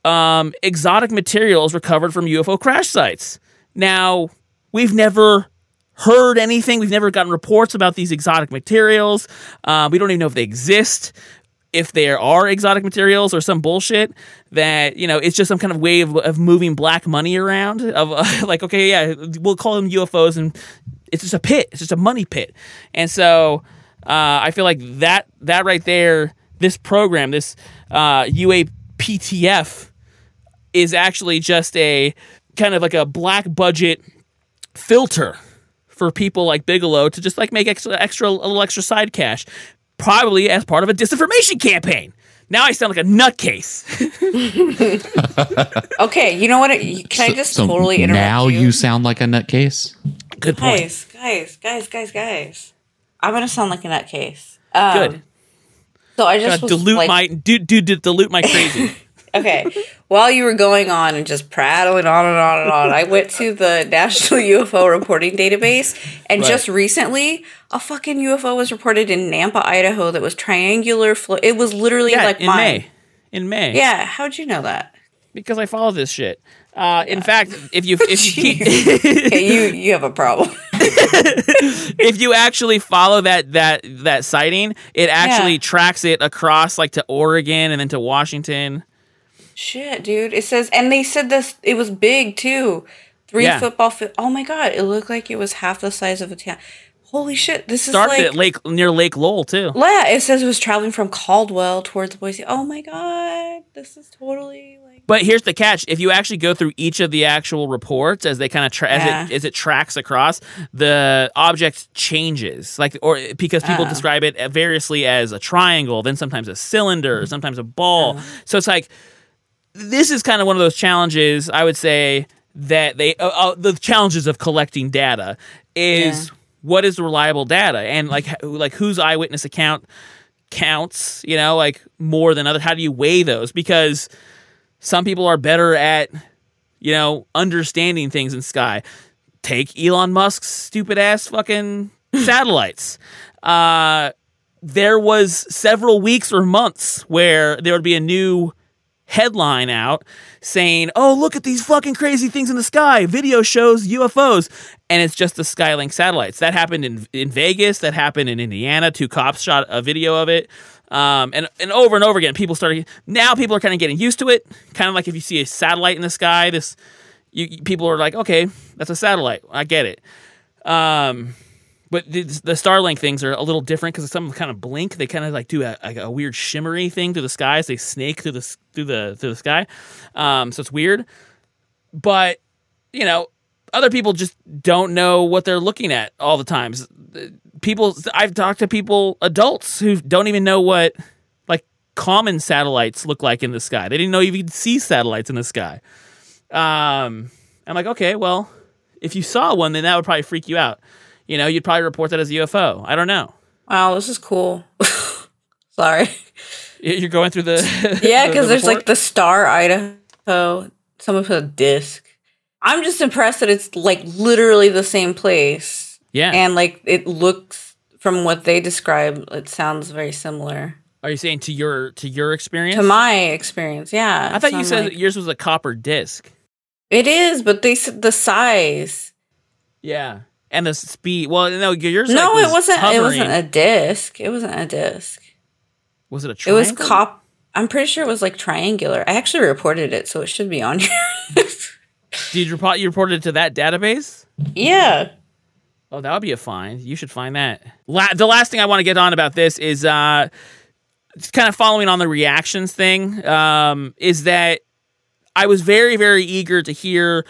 F: um, exotic materials recovered from UFO crash sites. Now, we've never heard anything. We've never gotten reports about these exotic materials. Uh, we don't even know if they exist. If there are exotic materials or some bullshit that you know it's just some kind of way of, of moving black money around of uh, like okay yeah we'll call them UFOs and it's just a pit. It's just a money pit. And so uh, I feel like that that right there this program this uh, UAPTF is actually just a kind of like a black budget filter for people like Bigelow to just like make extra extra a little extra side cash probably as part of a disinformation campaign. Now I sound like a nutcase.
G: okay, you know what? Can I just
H: So
G: totally interrupt
H: now
G: you?
H: you sound like a nutcase.
F: Good point.
G: Guys, guys, guys, guys, guys. I'm gonna sound like a nutcase. Um,
F: Good.
G: So I
F: Gotta
G: just
F: dilute
G: like,
F: my do, do, do dilute my crazy.
G: okay. While you were going on and just prattling on and on and on, I went to the National UFO Reporting Database, and
F: Right.
G: just recently, a fucking UFO was reported in Nampa, Idaho, that was triangular. Flo- it was literally
F: yeah,
G: like
F: in
G: mine.
F: May. In May.
G: Yeah, how'd you know that?
F: Because I follow this shit. Uh, In fact, if you if you keep,
G: okay, you you have a problem.
F: if you actually follow that that that sighting, it actually
G: Yeah.
F: tracks it across like to Oregon and then to Washington.
G: Shit, dude. It says, and they said this. It was big too. Three
F: Yeah.
G: football. Fi- oh my god! It looked like it was half the size of a town. Holy shit! This is
F: Started
G: like
F: at Lake near Lake Lowell too.
G: Yeah, it says it was traveling from Caldwell towards Boise. Oh my god, this is totally like.
F: But here's the catch: if you actually go through each of the actual reports as they kind of tra- as it as it tracks across, the object changes. Like or because people
G: Oh.
F: describe it variously as a triangle, then sometimes a cylinder, mm-hmm. sometimes a ball. Uh. So it's like this is kind of one of those challenges. I would say that they uh, uh, the challenges of collecting data is what is reliable data and like like whose eyewitness account counts. You know, like more than other. How do you weigh those? Because some people are better at, you know, understanding things in sky. Take Elon Musk's stupid ass fucking satellites. Uh, there was several weeks or months where there would be a new headline out saying, "Oh, look at these fucking crazy things in the sky. Video shows UFOs." And it's just the Starlink satellites. That happened in in Vegas, that happened in Indiana. Two cops shot a video of it. Um, and and over and over again, people started. Now people are kind of getting used to it. Kind of like if you see a satellite in the sky, this you people are like, okay, that's a satellite. I get it. Um, but the, the Starlink things are a little different because some kind of blink. They kind of like do a, a weird shimmery thing through the skies. They snake through the through the through the sky. Um, so it's weird. But you know, other people just don't know what they're looking at all the times. People, I've talked to people, adults who don't even know what like common satellites look like in the sky. They didn't know you could see satellites in the sky. Um, I'm like, okay, well, if you saw one, then that would probably freak you out. You know, you'd probably report that as a UFO. I don't know.
G: Wow, this is cool. Sorry.
F: You're going through the
G: Yeah, because
F: the
G: there's like the Star Idaho. Someone put a disc. I'm just impressed that it's like literally the same place.
F: Yeah.
G: And like it looks from what they describe, it sounds very similar
F: Are you saying to your to your experience?
G: to my experience. Yeah.
F: I thought
G: So
F: you
G: I'm
F: said
G: like,
F: yours was a copper disc.
G: it is, but they said the size.
F: Yeah, and the speed. Well, no, yours.
G: no,
F: like,
G: it wasn't. It wasn't a disc. It wasn't a disc.
F: Was it a
G: It was cop. I'm pretty sure it was like triangular. I actually reported it, so it should be on here.
F: Did you report? You reported it to that database?
G: yeah.
F: Oh, that would be a find. You should find that. La- the last thing I want to get on about this is uh, it's kind of following on the reactions thing. Um, is that I was very, very eager to hear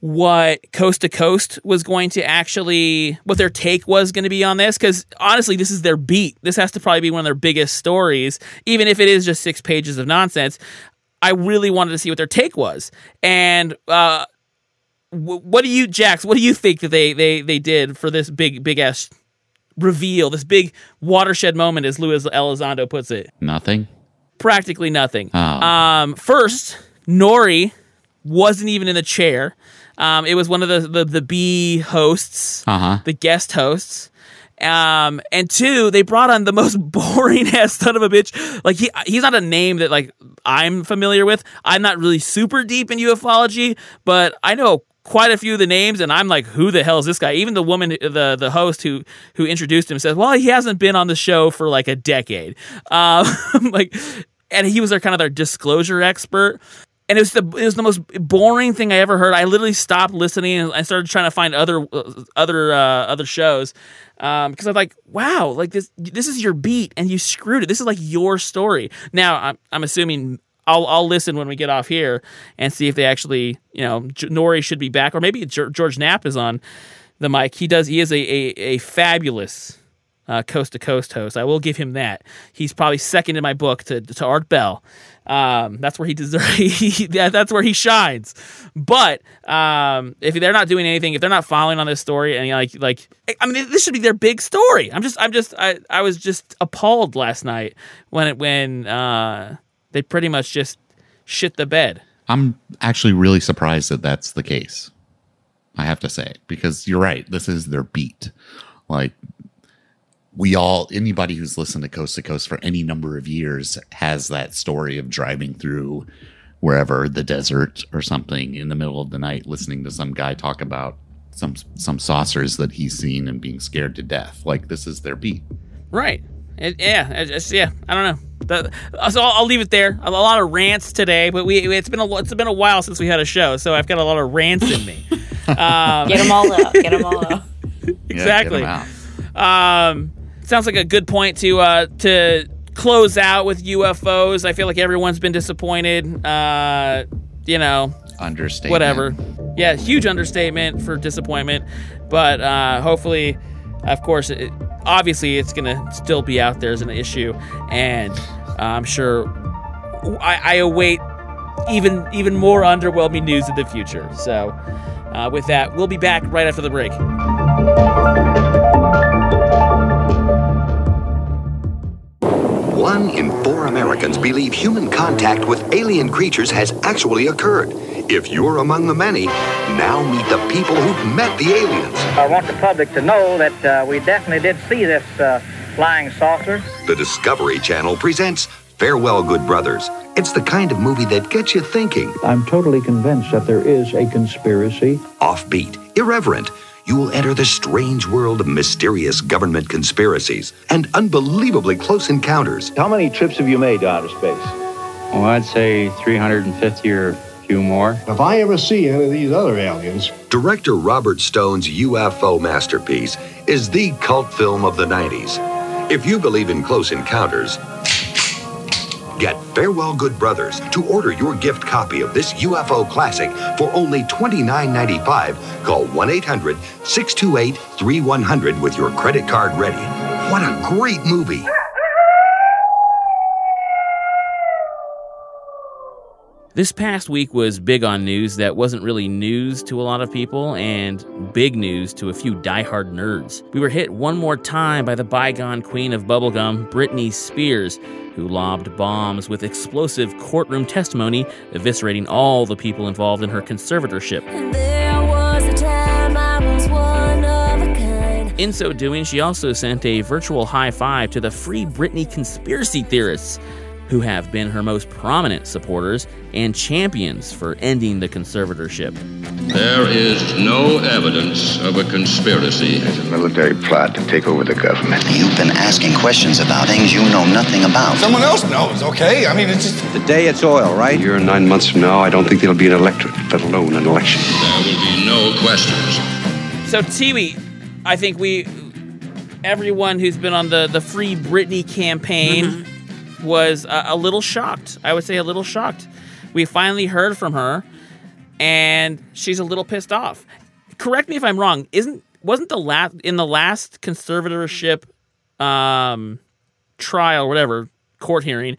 F: what Coast to Coast was going to actually, what their take was going to be on this. Because honestly, this is their beat. This has to probably be one of their biggest stories, even if it is just six pages of nonsense. I really wanted to see what their take was. And uh, wh- what do you, Jax? What do you think that they they they did for this big big ass reveal, this big watershed moment, as Luis Elizondo puts it?
H: Nothing.
F: Practically nothing.
H: Oh.
F: Um, first, Noory wasn't even in the chair. Um, it was one of the the, the B hosts,
H: Uh huh.
F: the guest hosts. Um, and two, they brought on the most boring ass son of a bitch. Like he he's not a name that like I'm familiar with. I'm not really super deep in ufology, but I know quite a few of the names, and I'm like, who the hell is this guy? Even the woman, the the host who who introduced him says, well, he hasn't been on the show for like a decade. Um, like, and he was their kind of their disclosure expert. And it was the it was the most boring thing I ever heard. I literally stopped listening and I started trying to find other uh, other uh, other shows um, because I'm like, wow, like this this is your beat and you screwed it. This is like your story. Now I'm I'm assuming I'll I'll listen when we get off here and see if they actually you know Noory should be back or maybe George Knapp is on the mic. He does he is a a, a fabulous coast to coast host. I will give him that. He's probably second in my book to to Art Bell. Um, that's where he deserves. that's where he shines. But um, if they're not doing anything, if they're not following on this story, and like like I mean, this should be their big story. I'm just I'm just I, I was just appalled last night when it when uh, they pretty much just shit the bed.
H: I'm actually really surprised that that's the case. I have to say because you're right. This is their beat. Like we all anybody who's listened to Coast to Coast for any number of years has that story of driving through wherever the desert or something in the middle of the night listening to some guy talk about some some saucers that he's seen and being scared to death. Like this is their beat.
F: Right. It, yeah. It just, yeah. I don't know. But, so I'll, I'll, leave it there. A lot of rants today, but we it's been a it's been a while since we had a show, so I've got a lot of rants in me.
G: Um, get them all out. Get them all out.
F: exactly. Yeah, um, sounds like a good point to uh, to close out with UFOs. I feel like everyone's been disappointed. Uh, you know,
H: understatement.
F: Whatever. Yeah, huge understatement for disappointment, but uh, hopefully, of course, it, obviously, it's gonna still be out there as an issue, and I'm sure I, I await even even more underwhelming news in the future. So. Uh, with that, we'll be back right after the break.
N: One in four Americans believe human contact with alien creatures has actually occurred. If you're among the many, now meet the people who've met the aliens.
O: I want the public to know that uh, we definitely did see this uh, flying saucer.
N: The Discovery Channel presents Farewell, Good Brothers. It's the kind of movie that gets you thinking.
P: I'm totally convinced that there is a conspiracy.
N: Offbeat, irreverent. You will enter the strange world of mysterious government conspiracies and unbelievably close encounters.
P: How many trips have you made to outer space?
Q: Well, I'd say 350 or a few more.
R: If I ever see any of these other aliens.
N: Director Robert Stone's UFO masterpiece is the cult film of the 90s. If you believe in close encounters, Get Farewell Good Brothers to order your gift copy of this UFO classic for only $29.95. Call 1 800 628 3100 with your credit card ready. What a great movie!
F: This past week was big on news that wasn't really news to a lot of people and big news to a few diehard nerds. We were hit one more time by the bygone queen of bubblegum, Britney Spears, who lobbed bombs with explosive courtroom testimony, eviscerating all the people involved in her conservatorship. In so doing, she also sent a virtual high five to the Free Britney conspiracy theorists who have been her most prominent supporters and champions for ending the conservatorship.
S: There is no evidence of a conspiracy.
T: There's a military plot to take over the government.
U: You've been asking questions about things you know nothing about.
V: Someone else knows, okay? I mean, it's just.
T: The day it's oil, right?
W: A year and nine months from now, I don't think there'll be an electorate, let alone an election.
S: There will be no questions.
F: So, Tiwi, I think we, everyone who's been on the, the Free Britney campaign, mm-hmm was a, a little shocked. I would say a little shocked. We finally heard from her, and she's a little pissed off. Correct me if I'm wrong. Isn't wasn't the last in the last conservatorship um, trial, whatever court hearing?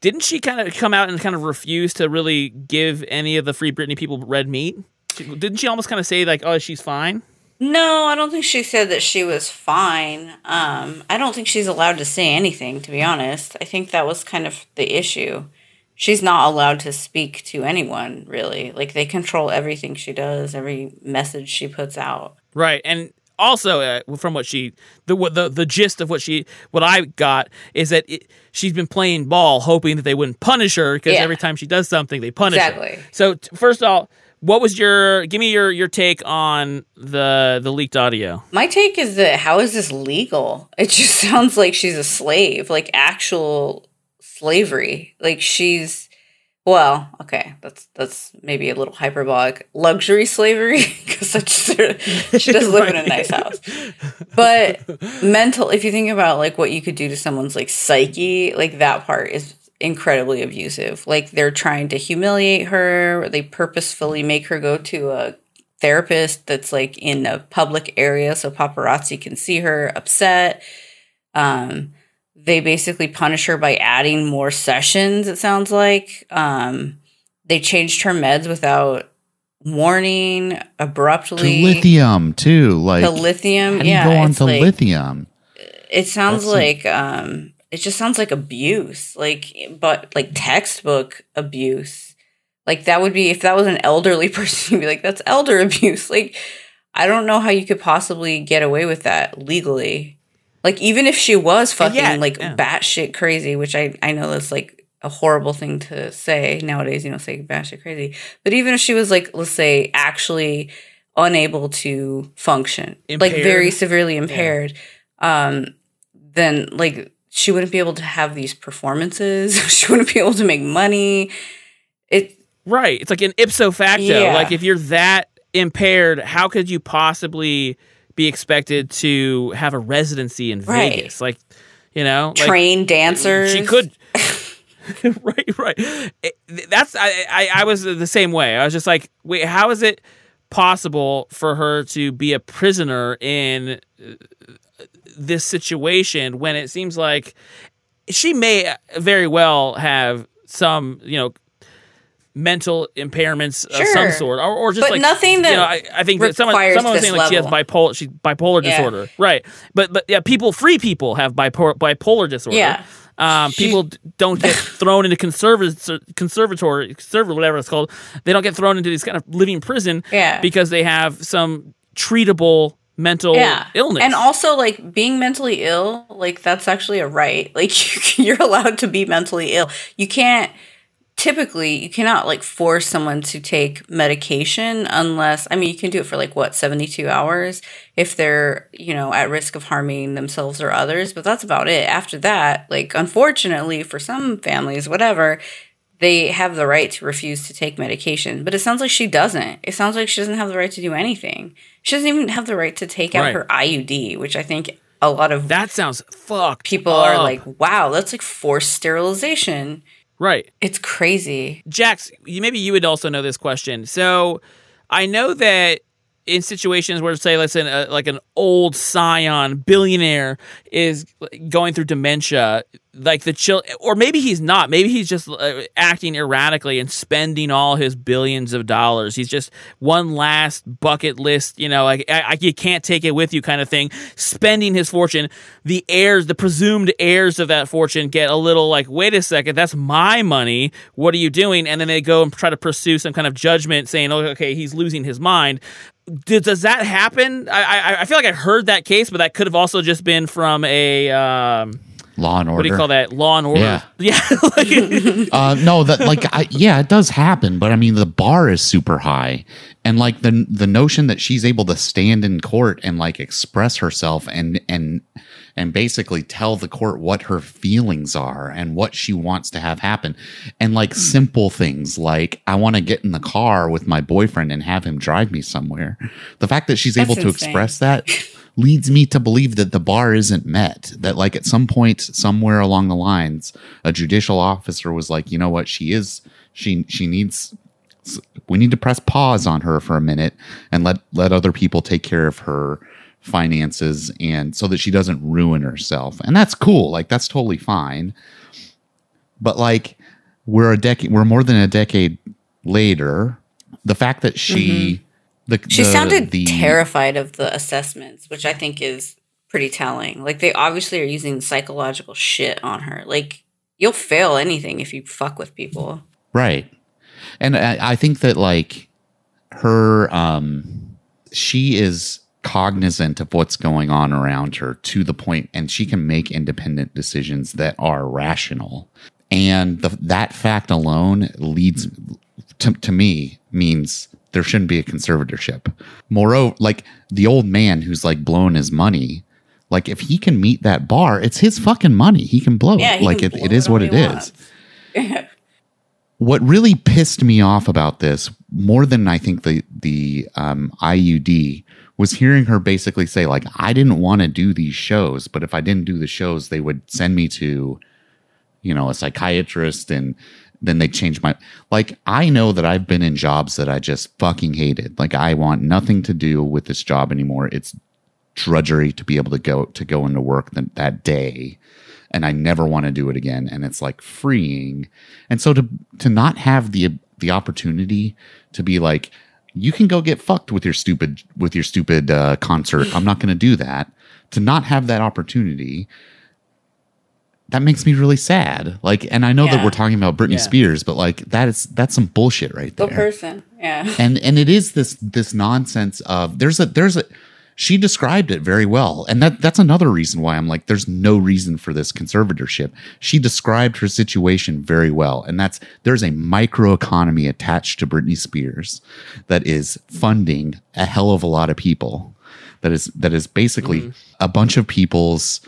F: Didn't she kind of come out and kind of refuse to really give any of the Free Britney people red meat? Didn't she almost kind of say like, "Oh, she's fine"?
G: No, I don't think she said that she was fine. Um, I don't think she's allowed to say anything, to be honest. I think that was kind of the issue. She's not allowed to speak to anyone, really. Like, they control everything she does, every message she puts out.
F: Right. And also, uh, from what she, the, the the gist of what she, what I got is that it, she's been playing ball, hoping that they wouldn't punish her because yeah. every time she does something, they punish
G: exactly.
F: her. So, t- first of all, what was your? Give me your your take on the the leaked audio.
G: My take is that how is this legal? It just sounds like she's a slave, like actual slavery. Like she's well, okay, that's that's maybe a little hyperbolic. Luxury slavery because she does live in a nice house. But mental, if you think about like what you could do to someone's like psyche, like that part is incredibly abusive. Like they're trying to humiliate her. They purposefully make her go to a therapist that's like in a public area so paparazzi can see her upset. Um, they basically punish her by adding more sessions, it sounds like. Um, they changed her meds without warning abruptly.
H: To lithium too, like
G: to lithium.
H: How do
G: yeah,
H: you go on to
G: like-
H: lithium?
G: It sounds
H: That's
G: like um it just sounds like abuse. Like but like textbook abuse. Like that would be if that was an elderly person, you'd be like, that's elder abuse. Like I don't know how you could possibly get away with that legally. Like even if she was fucking
F: yeah,
G: like
F: yeah.
G: batshit crazy, which I I know that's like a horrible thing to say nowadays, you know, say batshit crazy. But even if she was like, let's say, actually unable to function, like very severely impaired, um, then like she wouldn't be able to have these performances. she wouldn't be able to make money. It
F: Right. It's like an ipso facto.
G: Yeah.
F: Like if you're that impaired, how could you possibly be expected to have a residency in
G: Right.
F: Vegas? Like, you know, like,
G: train dancers.
F: She could. right, right. It- that's I, I. I was the same way. I was just like, wait, how is it possible for her to be a prisoner in uh, this situation when it seems like she may very well have some, you know, mental impairments of some sort, or, or just
G: But
F: like
G: nothing
F: You
G: that
F: know, I, I think that someone
G: requires
F: someone was saying like she has bipolar, she bipolar
G: Yeah.
F: disorder, right? But but yeah, people, free people have bipolar bipolar disorder.
G: Yeah.
F: Um, people don't get thrown into conserv- conservatory, conserv- whatever it's called. They don't get thrown into this kind of living prison
G: Yeah.
F: because they have some treatable mental
G: yeah.
F: illness.
G: And also like being mentally ill, like that's actually a right. Like you're allowed to be mentally ill. You can't typically you cannot like force someone to take medication unless I mean you can do it for like what 72 hours if they're, you know, at risk of harming themselves or others, but that's about it. After that, like unfortunately for some families whatever, they have the right to refuse to take medication. But it sounds like she doesn't. It sounds like she doesn't have the right to do anything. She doesn't even have the right to take out
F: Right.
G: her IUD, which I think a lot of
F: that sounds fucked.
G: people are like, wow, that's like forced sterilization.
F: Right.
G: It's crazy.
F: Jax, you, maybe you would also know this question. So I know that in situations where, say, let's say, uh, like an old scion billionaire is going through dementia, like the chill, or maybe he's not. Maybe he's just uh, acting erratically and spending all his billions of dollars. He's just one last bucket list, you know, like I, I, you can't take it with you kind of thing, spending his fortune. The heirs, the presumed heirs of that fortune, get a little like, wait a second, that's my money. What are you doing? And then they go and try to pursue some kind of judgment saying, oh, okay, he's losing his mind. Did, does that happen? I, I I feel like I heard that case, but that could have also just been from a um,
H: Law and order.
F: what do you call that? Law and order.
H: Yeah.
F: Yeah. like-
H: uh, no, that like I, yeah, it does happen, but I mean the bar is super high, and like the the notion that she's able to stand in court and like express herself and and and basically tell the court what her feelings are and what she wants to have happen, and like hmm. simple things like I want to get in the car with my boyfriend and have him drive me somewhere. The fact that she's
G: That's
H: able to
G: insane.
H: express that leads me to believe that the bar isn't met. That like at some point somewhere along the lines, a judicial officer was like, you know what, she is she she needs we need to press pause on her for a minute and let let other people take care of her finances and so that she doesn't ruin herself. And that's cool. Like that's totally fine. But like we're a decade we're more than a decade later. The fact that she the
G: Mm-hmm. She
H: the-
G: sounded
H: the,
G: terrified of the assessments, which I think is pretty telling. Like they obviously are using psychological shit on her. Like you'll fail anything if you fuck with people.
H: Right. And I, I think that like her um she is cognizant of what's going on around her to the point and she can make independent decisions that are rational. And the, that fact alone leads to, to me means there shouldn't be a conservatorship. Moreover, like the old man who's like blowing his money, like if he can meet that bar, it's his fucking money. He can blow
G: Yeah,
H: it. Like it,
G: blow
H: it is what it
G: he
H: is. What really pissed me off about this more than I think the the um, IUD was hearing her basically say like I didn't want to do these shows, but if I didn't do the shows, they would send me to you know a psychiatrist and then they change my like I know that I've been in jobs that I just fucking hated. Like I want nothing to do with this job anymore. It's drudgery to be able to go to go into work that, that day and I never want to do it again and it's like freeing. And so to to not have the the opportunity to be like you can go get fucked with your stupid with your stupid uh, concert. I'm not going to do that. To not have that opportunity that makes me really sad. Like and I know that we're talking about Britney
G: Yeah.
H: Spears, but like that is that's some bullshit right
G: The person. Yeah.
H: and and it is this this nonsense of there's a there's a she described it very well. And that that's another reason why i'm like there's no reason for this conservatorship. She described her situation very well. And that's there's a microeconomy attached to britney spears that is funding a hell of a lot of people. That is that is basically a bunch of people's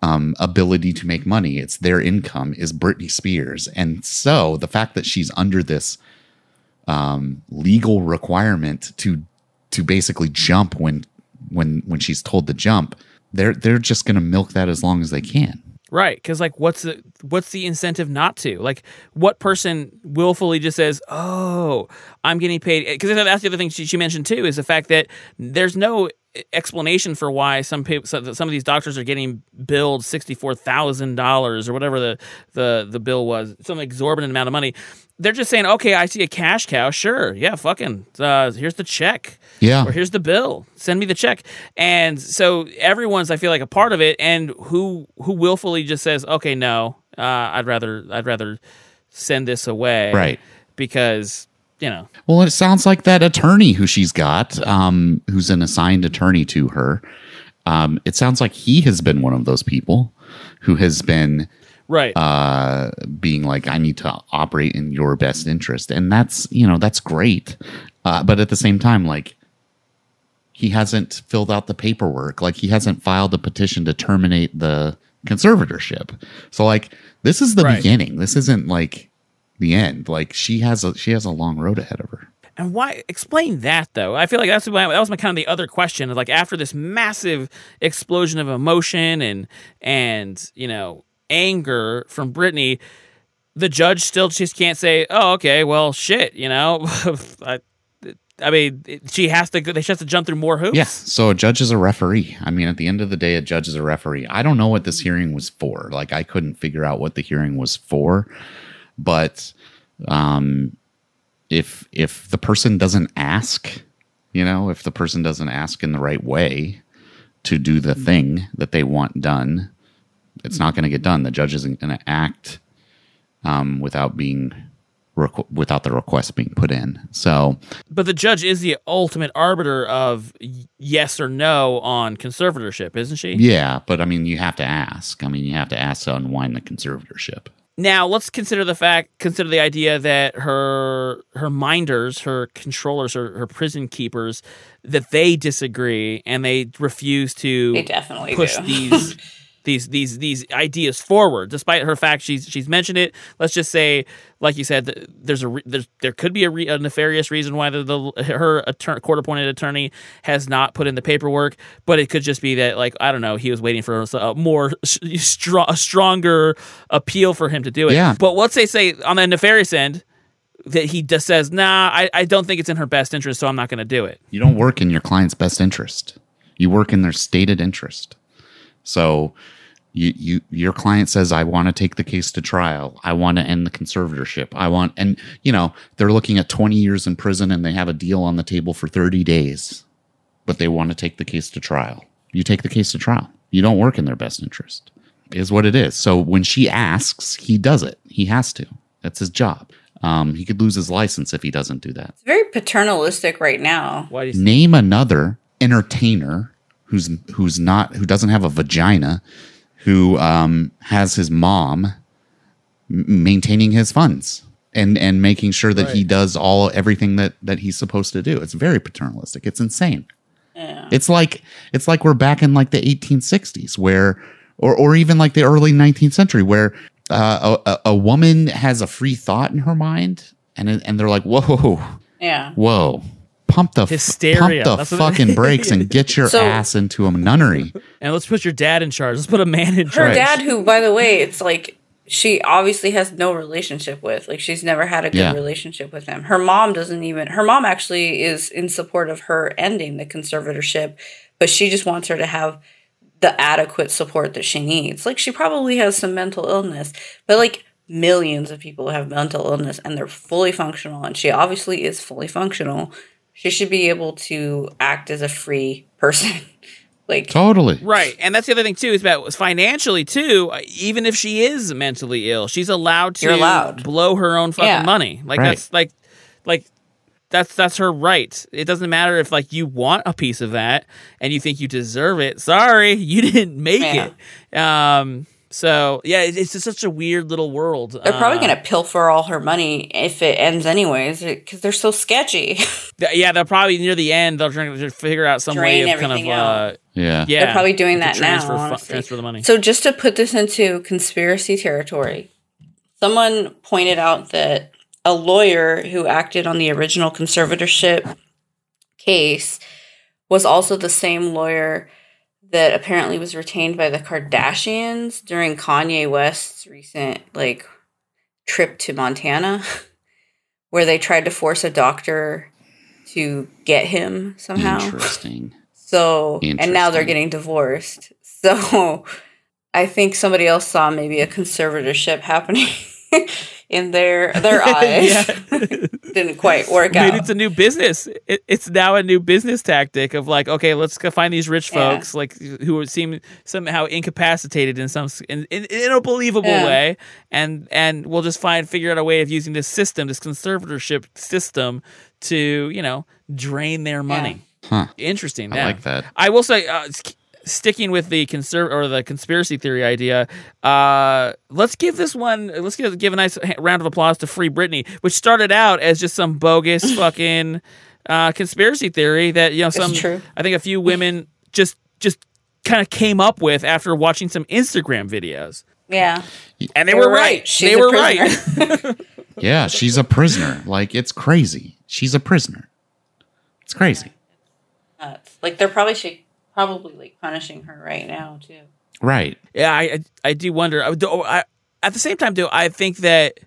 H: um, ability to make money. It's their income is britney spears. And so the fact that she's under this um, legal requirement to to basically jump when when when she's told to jump. They're they're just going to milk that as long as they can.
F: Right, because like, what's the what's the incentive not to? Like, what person willfully just says, "Oh, I'm getting paid"? Because that's the other thing she, she mentioned too is the fact that there's no explanation for why some people, some of these doctors are getting billed sixty four thousand dollars or whatever the the the bill was, some exorbitant amount of money. They're just saying, "Okay, I see a cash cow. Sure, yeah, fucking. Uh, here's the check."
H: Yeah.
F: Or here's the bill. Send me the check. And so everyone's I feel like a part of it and who who willfully just says, "Okay, no. Uh, I'd rather I'd rather send this away."
H: Right.
F: Because, you know.
H: Well, it sounds like that attorney who she's got, um, who's an assigned attorney to her. Um, it sounds like he has been one of those people who has been
F: Right.
H: uh, being like, I need to operate in your best interest. And that's, you know, that's great. Uh, but at the same time, like, he hasn't filled out the paperwork. Like, he hasn't filed a petition to terminate the conservatorship. So, like, this is the
F: Right.
H: beginning. This isn't like the end. Like, she has a she has a long road ahead of her.
F: And why explain that though? I feel like that's my, that was my kind of the other question. Like after this massive explosion of emotion and and you know anger from Britney, the judge still just can't say, "Oh, okay, well, shit," you know. I, I mean, she has to. She has to jump through more hoops.
H: Yeah. So a judge is a referee. I mean, at the end of the day, a judge is a referee. I don't know what this hearing was for. Like, I couldn't figure out what the hearing was for. But um, if if the person doesn't ask, you know, if the person doesn't ask in the right way to do the thing that they want done, it's not going to get done. The judge isn't going to act um, without being requ- without the request being put in. So
F: But the judge is the ultimate arbiter of yes or no on conservatorship, isn't she?
H: Yeah, but I mean, you have to ask. I mean, you have to ask to unwind the conservatorship.
F: Now let's consider the fact, consider the idea that her her minders, her controllers, her, her prison keepers, that they disagree and they refuse to
G: They definitely
F: push
G: do.
F: these these these these ideas forward, despite her fact she's she's mentioned it. Let's just say, like you said, there's a there's, there could be a, re- a nefarious reason why the, the her attorney, court appointed attorney has not put in the paperwork, but it could just be that like I don't know, he was waiting for a more str- a stronger appeal for him to do it.
H: Yeah.
F: But let's say say on the nefarious end that he just says, nah, I, I don't think it's in her best interest, so I'm not going to do it.
H: You don't work in your client's best interest. You work in their stated interest. So you, you your client says, I want to take the case to trial. I want to end the conservatorship. I want and you know, they're looking at 20 years in prison and they have a deal on the table for 30 days, but they want to take the case to trial. You take the case to trial. You don't work in their best interest. Is what it is. So when she asks, he does it. He has to. That's his job. Um, he could lose his license if he doesn't do that.
G: It's very paternalistic right now.
F: Why do you
H: Name another entertainer who's who's not who doesn't have a vagina, who um, has his mom m- maintaining his funds. and and making sure that he does all everything that that he's supposed to do. It's very paternalistic. It's insane. It's like it's like we're back in like the 1860s where or or even like the early 19th century where uh, a, a a woman has a free thought in her mind and and they're like, "Whoa.
G: Yeah.
H: Whoa. Pump the
F: Hysteria.
H: pump the
F: That's
H: fucking brakes and get your
G: So-
H: ass into a nunnery."
F: And let's put your dad in charge. Let's put a man in charge.
G: Her dad, who, by the way, it's like she obviously has no relationship with. Like she's never had a good
F: Yeah.
G: relationship with him. Her mom doesn't even. Her mom actually is in support of her ending the conservatorship, but she just wants her to have the adequate support that she needs. Like she probably has some mental illness, but like millions of people have mental illness and they're fully functional, and she obviously is fully functional. She should be able to act as a free person. like
H: Totally.
F: Right. And that's the other thing too is about financially too, uh, even if she is mentally ill, she's allowed to
G: You're allowed.
F: blow her own fucking
G: Yeah.
F: money. Like
H: Right.
F: that's like like that's that's her right. It doesn't matter if like you want a piece of that and you think you deserve it. Sorry, you didn't make
G: Yeah.
F: it. Um so yeah, it- it's just such a weird little world.
G: They're probably
F: Uh,
G: going to pilfer all her money if it ends anyways, because they're so sketchy.
F: th- yeah, they'll probably near the end they'll try to figure out some
G: Drain
F: way of kind of uh.
H: Yeah.
F: yeah.
G: They're probably doing that
F: transfer
G: now.
F: fu- transfer the money.
G: So just to put this into conspiracy territory, someone pointed out that a lawyer who acted on the original conservatorship case was also the same lawyer that apparently was retained by the Kardashians during Kanye West's recent like trip to Montana where they tried to force a doctor to get him somehow.
H: Interesting.
G: So, and now they're getting divorced. So, I think somebody else saw maybe a conservatorship happening in their their eyes. Didn't quite work
F: Maybe
G: out.
F: it's a new business. It, it's now a new business tactic of like, okay, let's go find these rich
G: Yeah.
F: folks, like who seem somehow incapacitated in some in, in, in a believable
G: Yeah.
F: way, and and we'll just find figure out a way of using this system, this conservatorship system, to you know drain their money.
H: Huh.
F: Interesting.
H: I
F: yeah.
H: like that.
F: I will say, uh, s- sticking with the conserv or the conspiracy theory idea, uh, let's give this one. Let's give, give a nice round of applause to Free Britney, which started out as just some bogus fucking uh, conspiracy theory that you know some.
G: true.
F: I think a few women just just kind of came up with after watching some Instagram videos,
G: Yeah.
F: and they, were, right.
G: She's
F: they were
G: prisoner.
F: right.
H: Yeah, she's a prisoner. Like it's crazy. She's a prisoner. It's crazy.
G: Nuts. Like they're probably she probably like punishing her right now too.
H: Right.
F: Yeah, I I, I do wonder. I, do- I, at the same time, though, I think that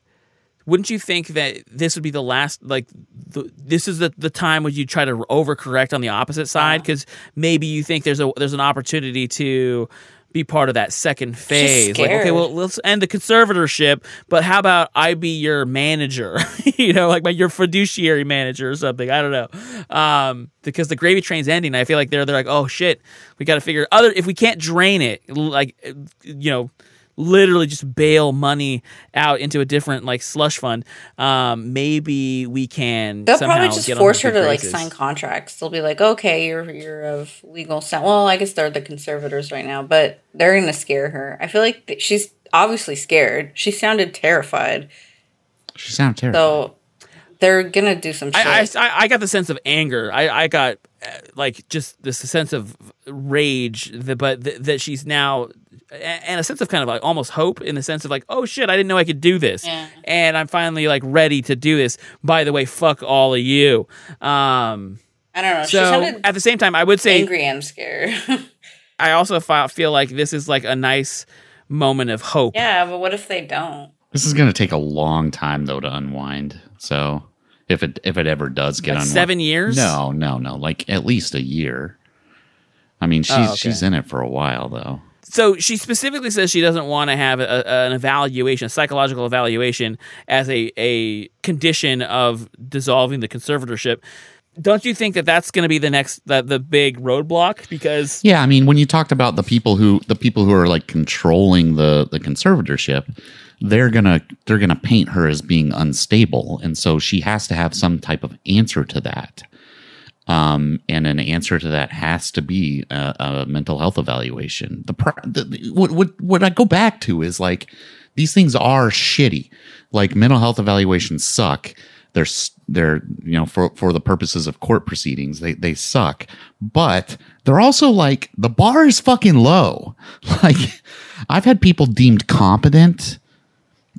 F: wouldn't you think that this would be the last like the, this is the, the time when you try to overcorrect on the opposite side uh-huh. because maybe you think there's a there's an opportunity to be part of that second phase. Like okay well let's end the conservatorship but how about i be your manager? You know like my, your fiduciary manager or something. I don't know. Um because the gravy train's ending i feel like they're they're like oh shit we got to figure other if we can't drain it like you know literally just bail money out into a different like slush fund um maybe we can
G: They'll
F: somehow
G: probably just
F: get
G: force her
F: good
G: to like sign contracts. They'll be like, "Okay, you're you're of legal sound." Well, I guess they're the conservators right now, but they're gonna scare her. I feel like th- she's obviously scared. She sounded terrified,
H: She sounded terrible.
G: so they're gonna do some shit.
F: I, I, I got the sense of anger. I, I got like just this sense of rage, that, but th- that she's now, and a sense of kind of like almost hope in the sense of like, oh shit, I didn't know I could do this,
G: Yeah.
F: and I'm finally like ready to do this. By the way, fuck all of you. Um,
G: I don't know.
F: so
G: sounded
F: at the same time, I would say
G: angry and scared.
F: I also feel like this is like a nice moment of hope.
G: yeah, but what if they don't?
H: This is going to take a long time though to unwind. So if it if it ever does get
F: Like
H: unwound,
F: seven years?
H: No, no, no. Like at least a year. I mean, she's
F: Oh, okay.
H: she's in it for a while though.
F: so she specifically says she doesn't want to have a, a- an evaluation, a psychological evaluation, as a, a condition of dissolving the conservatorship. Don't you think that that's going to be the next the, the big roadblock? Because
H: Yeah, I mean, when you talked about the people who the people who are like controlling the the conservatorship, they're gonna they're gonna paint her as being unstable, and so she has to have some type of answer to that. Um, and an answer to that has to be a, a mental health evaluation. The, pro- the, the what what what I go back to is like these things are shitty. Like mental health evaluations suck. They're they're you know for for the purposes of court proceedings they they suck. But they're also like the bar is fucking low. Like I've had people deemed competent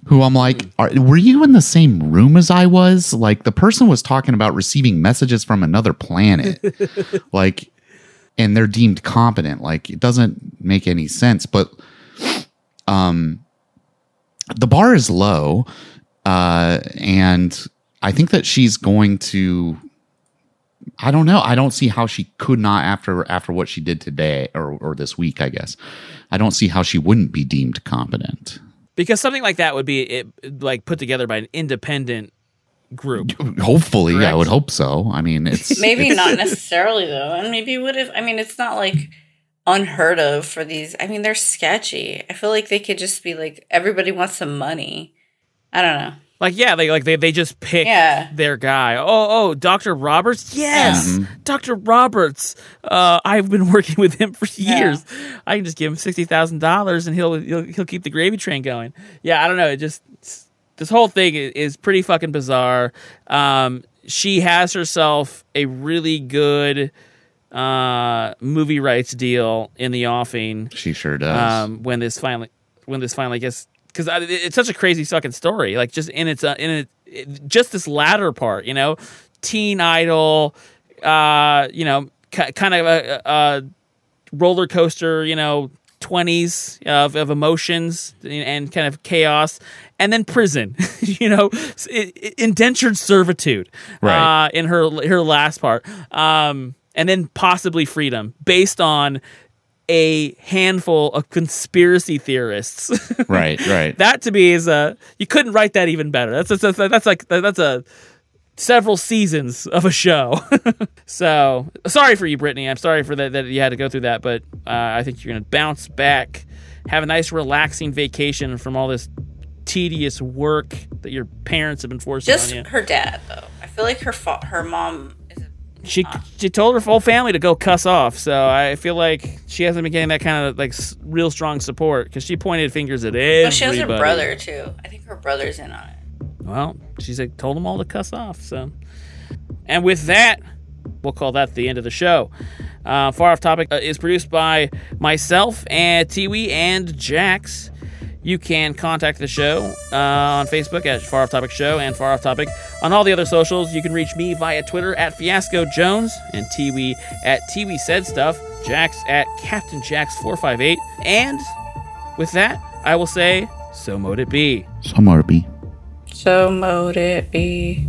H: who I'm like, are, were you in the same room as I was? Like the person was talking about receiving messages from another planet. like and they're deemed competent. Like it doesn't make any sense. But um the bar is low. Uh and I think that she's going to I don't know. I don't see how she could not after after what she did today or or this week, I guess. I don't see how she wouldn't be deemed competent.
F: Because something like that would be it, like put together by an independent group.
H: Hopefully, I would hope so. I mean, it's
G: maybe
H: it's-
G: not necessarily though, and maybe would have. I mean, it's not like unheard of for these. I mean, they're sketchy. I feel like they could just be like everybody wants some money. I don't know.
F: Like yeah, they like they, they just pick
G: Yeah.
F: their guy. Oh oh, Doctor Roberts. Yes, Doctor Roberts. Uh, I've been working with him for years. I can just give him sixty thousand dollars and he'll, he'll he'll keep the gravy train going. Yeah, I don't know. It just this whole thing is pretty fucking bizarre. Um, she has herself a really good uh movie rights deal in the offing.
H: She sure does.
F: Um, when this finally when this finally gets because it's such a crazy fucking story. Like just in its uh, in it, it just this latter part, you know, teen idol, uh, you know, ki kind of a, a roller coaster, you know, twenties of, of emotions and, and kind of chaos, and then prison, you know, s- i- i- indentured servitude,
H: Right.
F: uh, in her her last part, um, and then possibly freedom based on a handful of conspiracy theorists.
H: right, right.
F: that to me is a you couldn't write that even better. That's that's, that's like that's a several seasons of a show. so sorry for you, Britney. I'm sorry for that that you had to go through that, but uh, I think you're gonna bounce back, have a nice relaxing vacation from all this tedious work that your parents have been forcing
G: Just
F: on you.
G: her dad though. I feel like her fa- her mom.
F: She she told her whole family to go cuss off. So I feel like she hasn't been getting that kind of like s- real strong support because she pointed fingers at everybody.
G: Well, she has her brother too. I think her brother's in on it.
F: Well, she's like told them all to cuss off. So, and with that, we'll call that the end of the show. Uh, Far off topic uh, is produced by myself and Tiwi and Jax. You can contact the show uh, on Facebook at Far Off Topic Show and Far Off Topic. On all the other socials, you can reach me via Twitter at Fiasco Jones and Tiwi at Tiwi Said Stuff, Jax at Captain Jax 458. And with that, I will say, so mote it be.
H: Somewhere be.
G: So mote it be.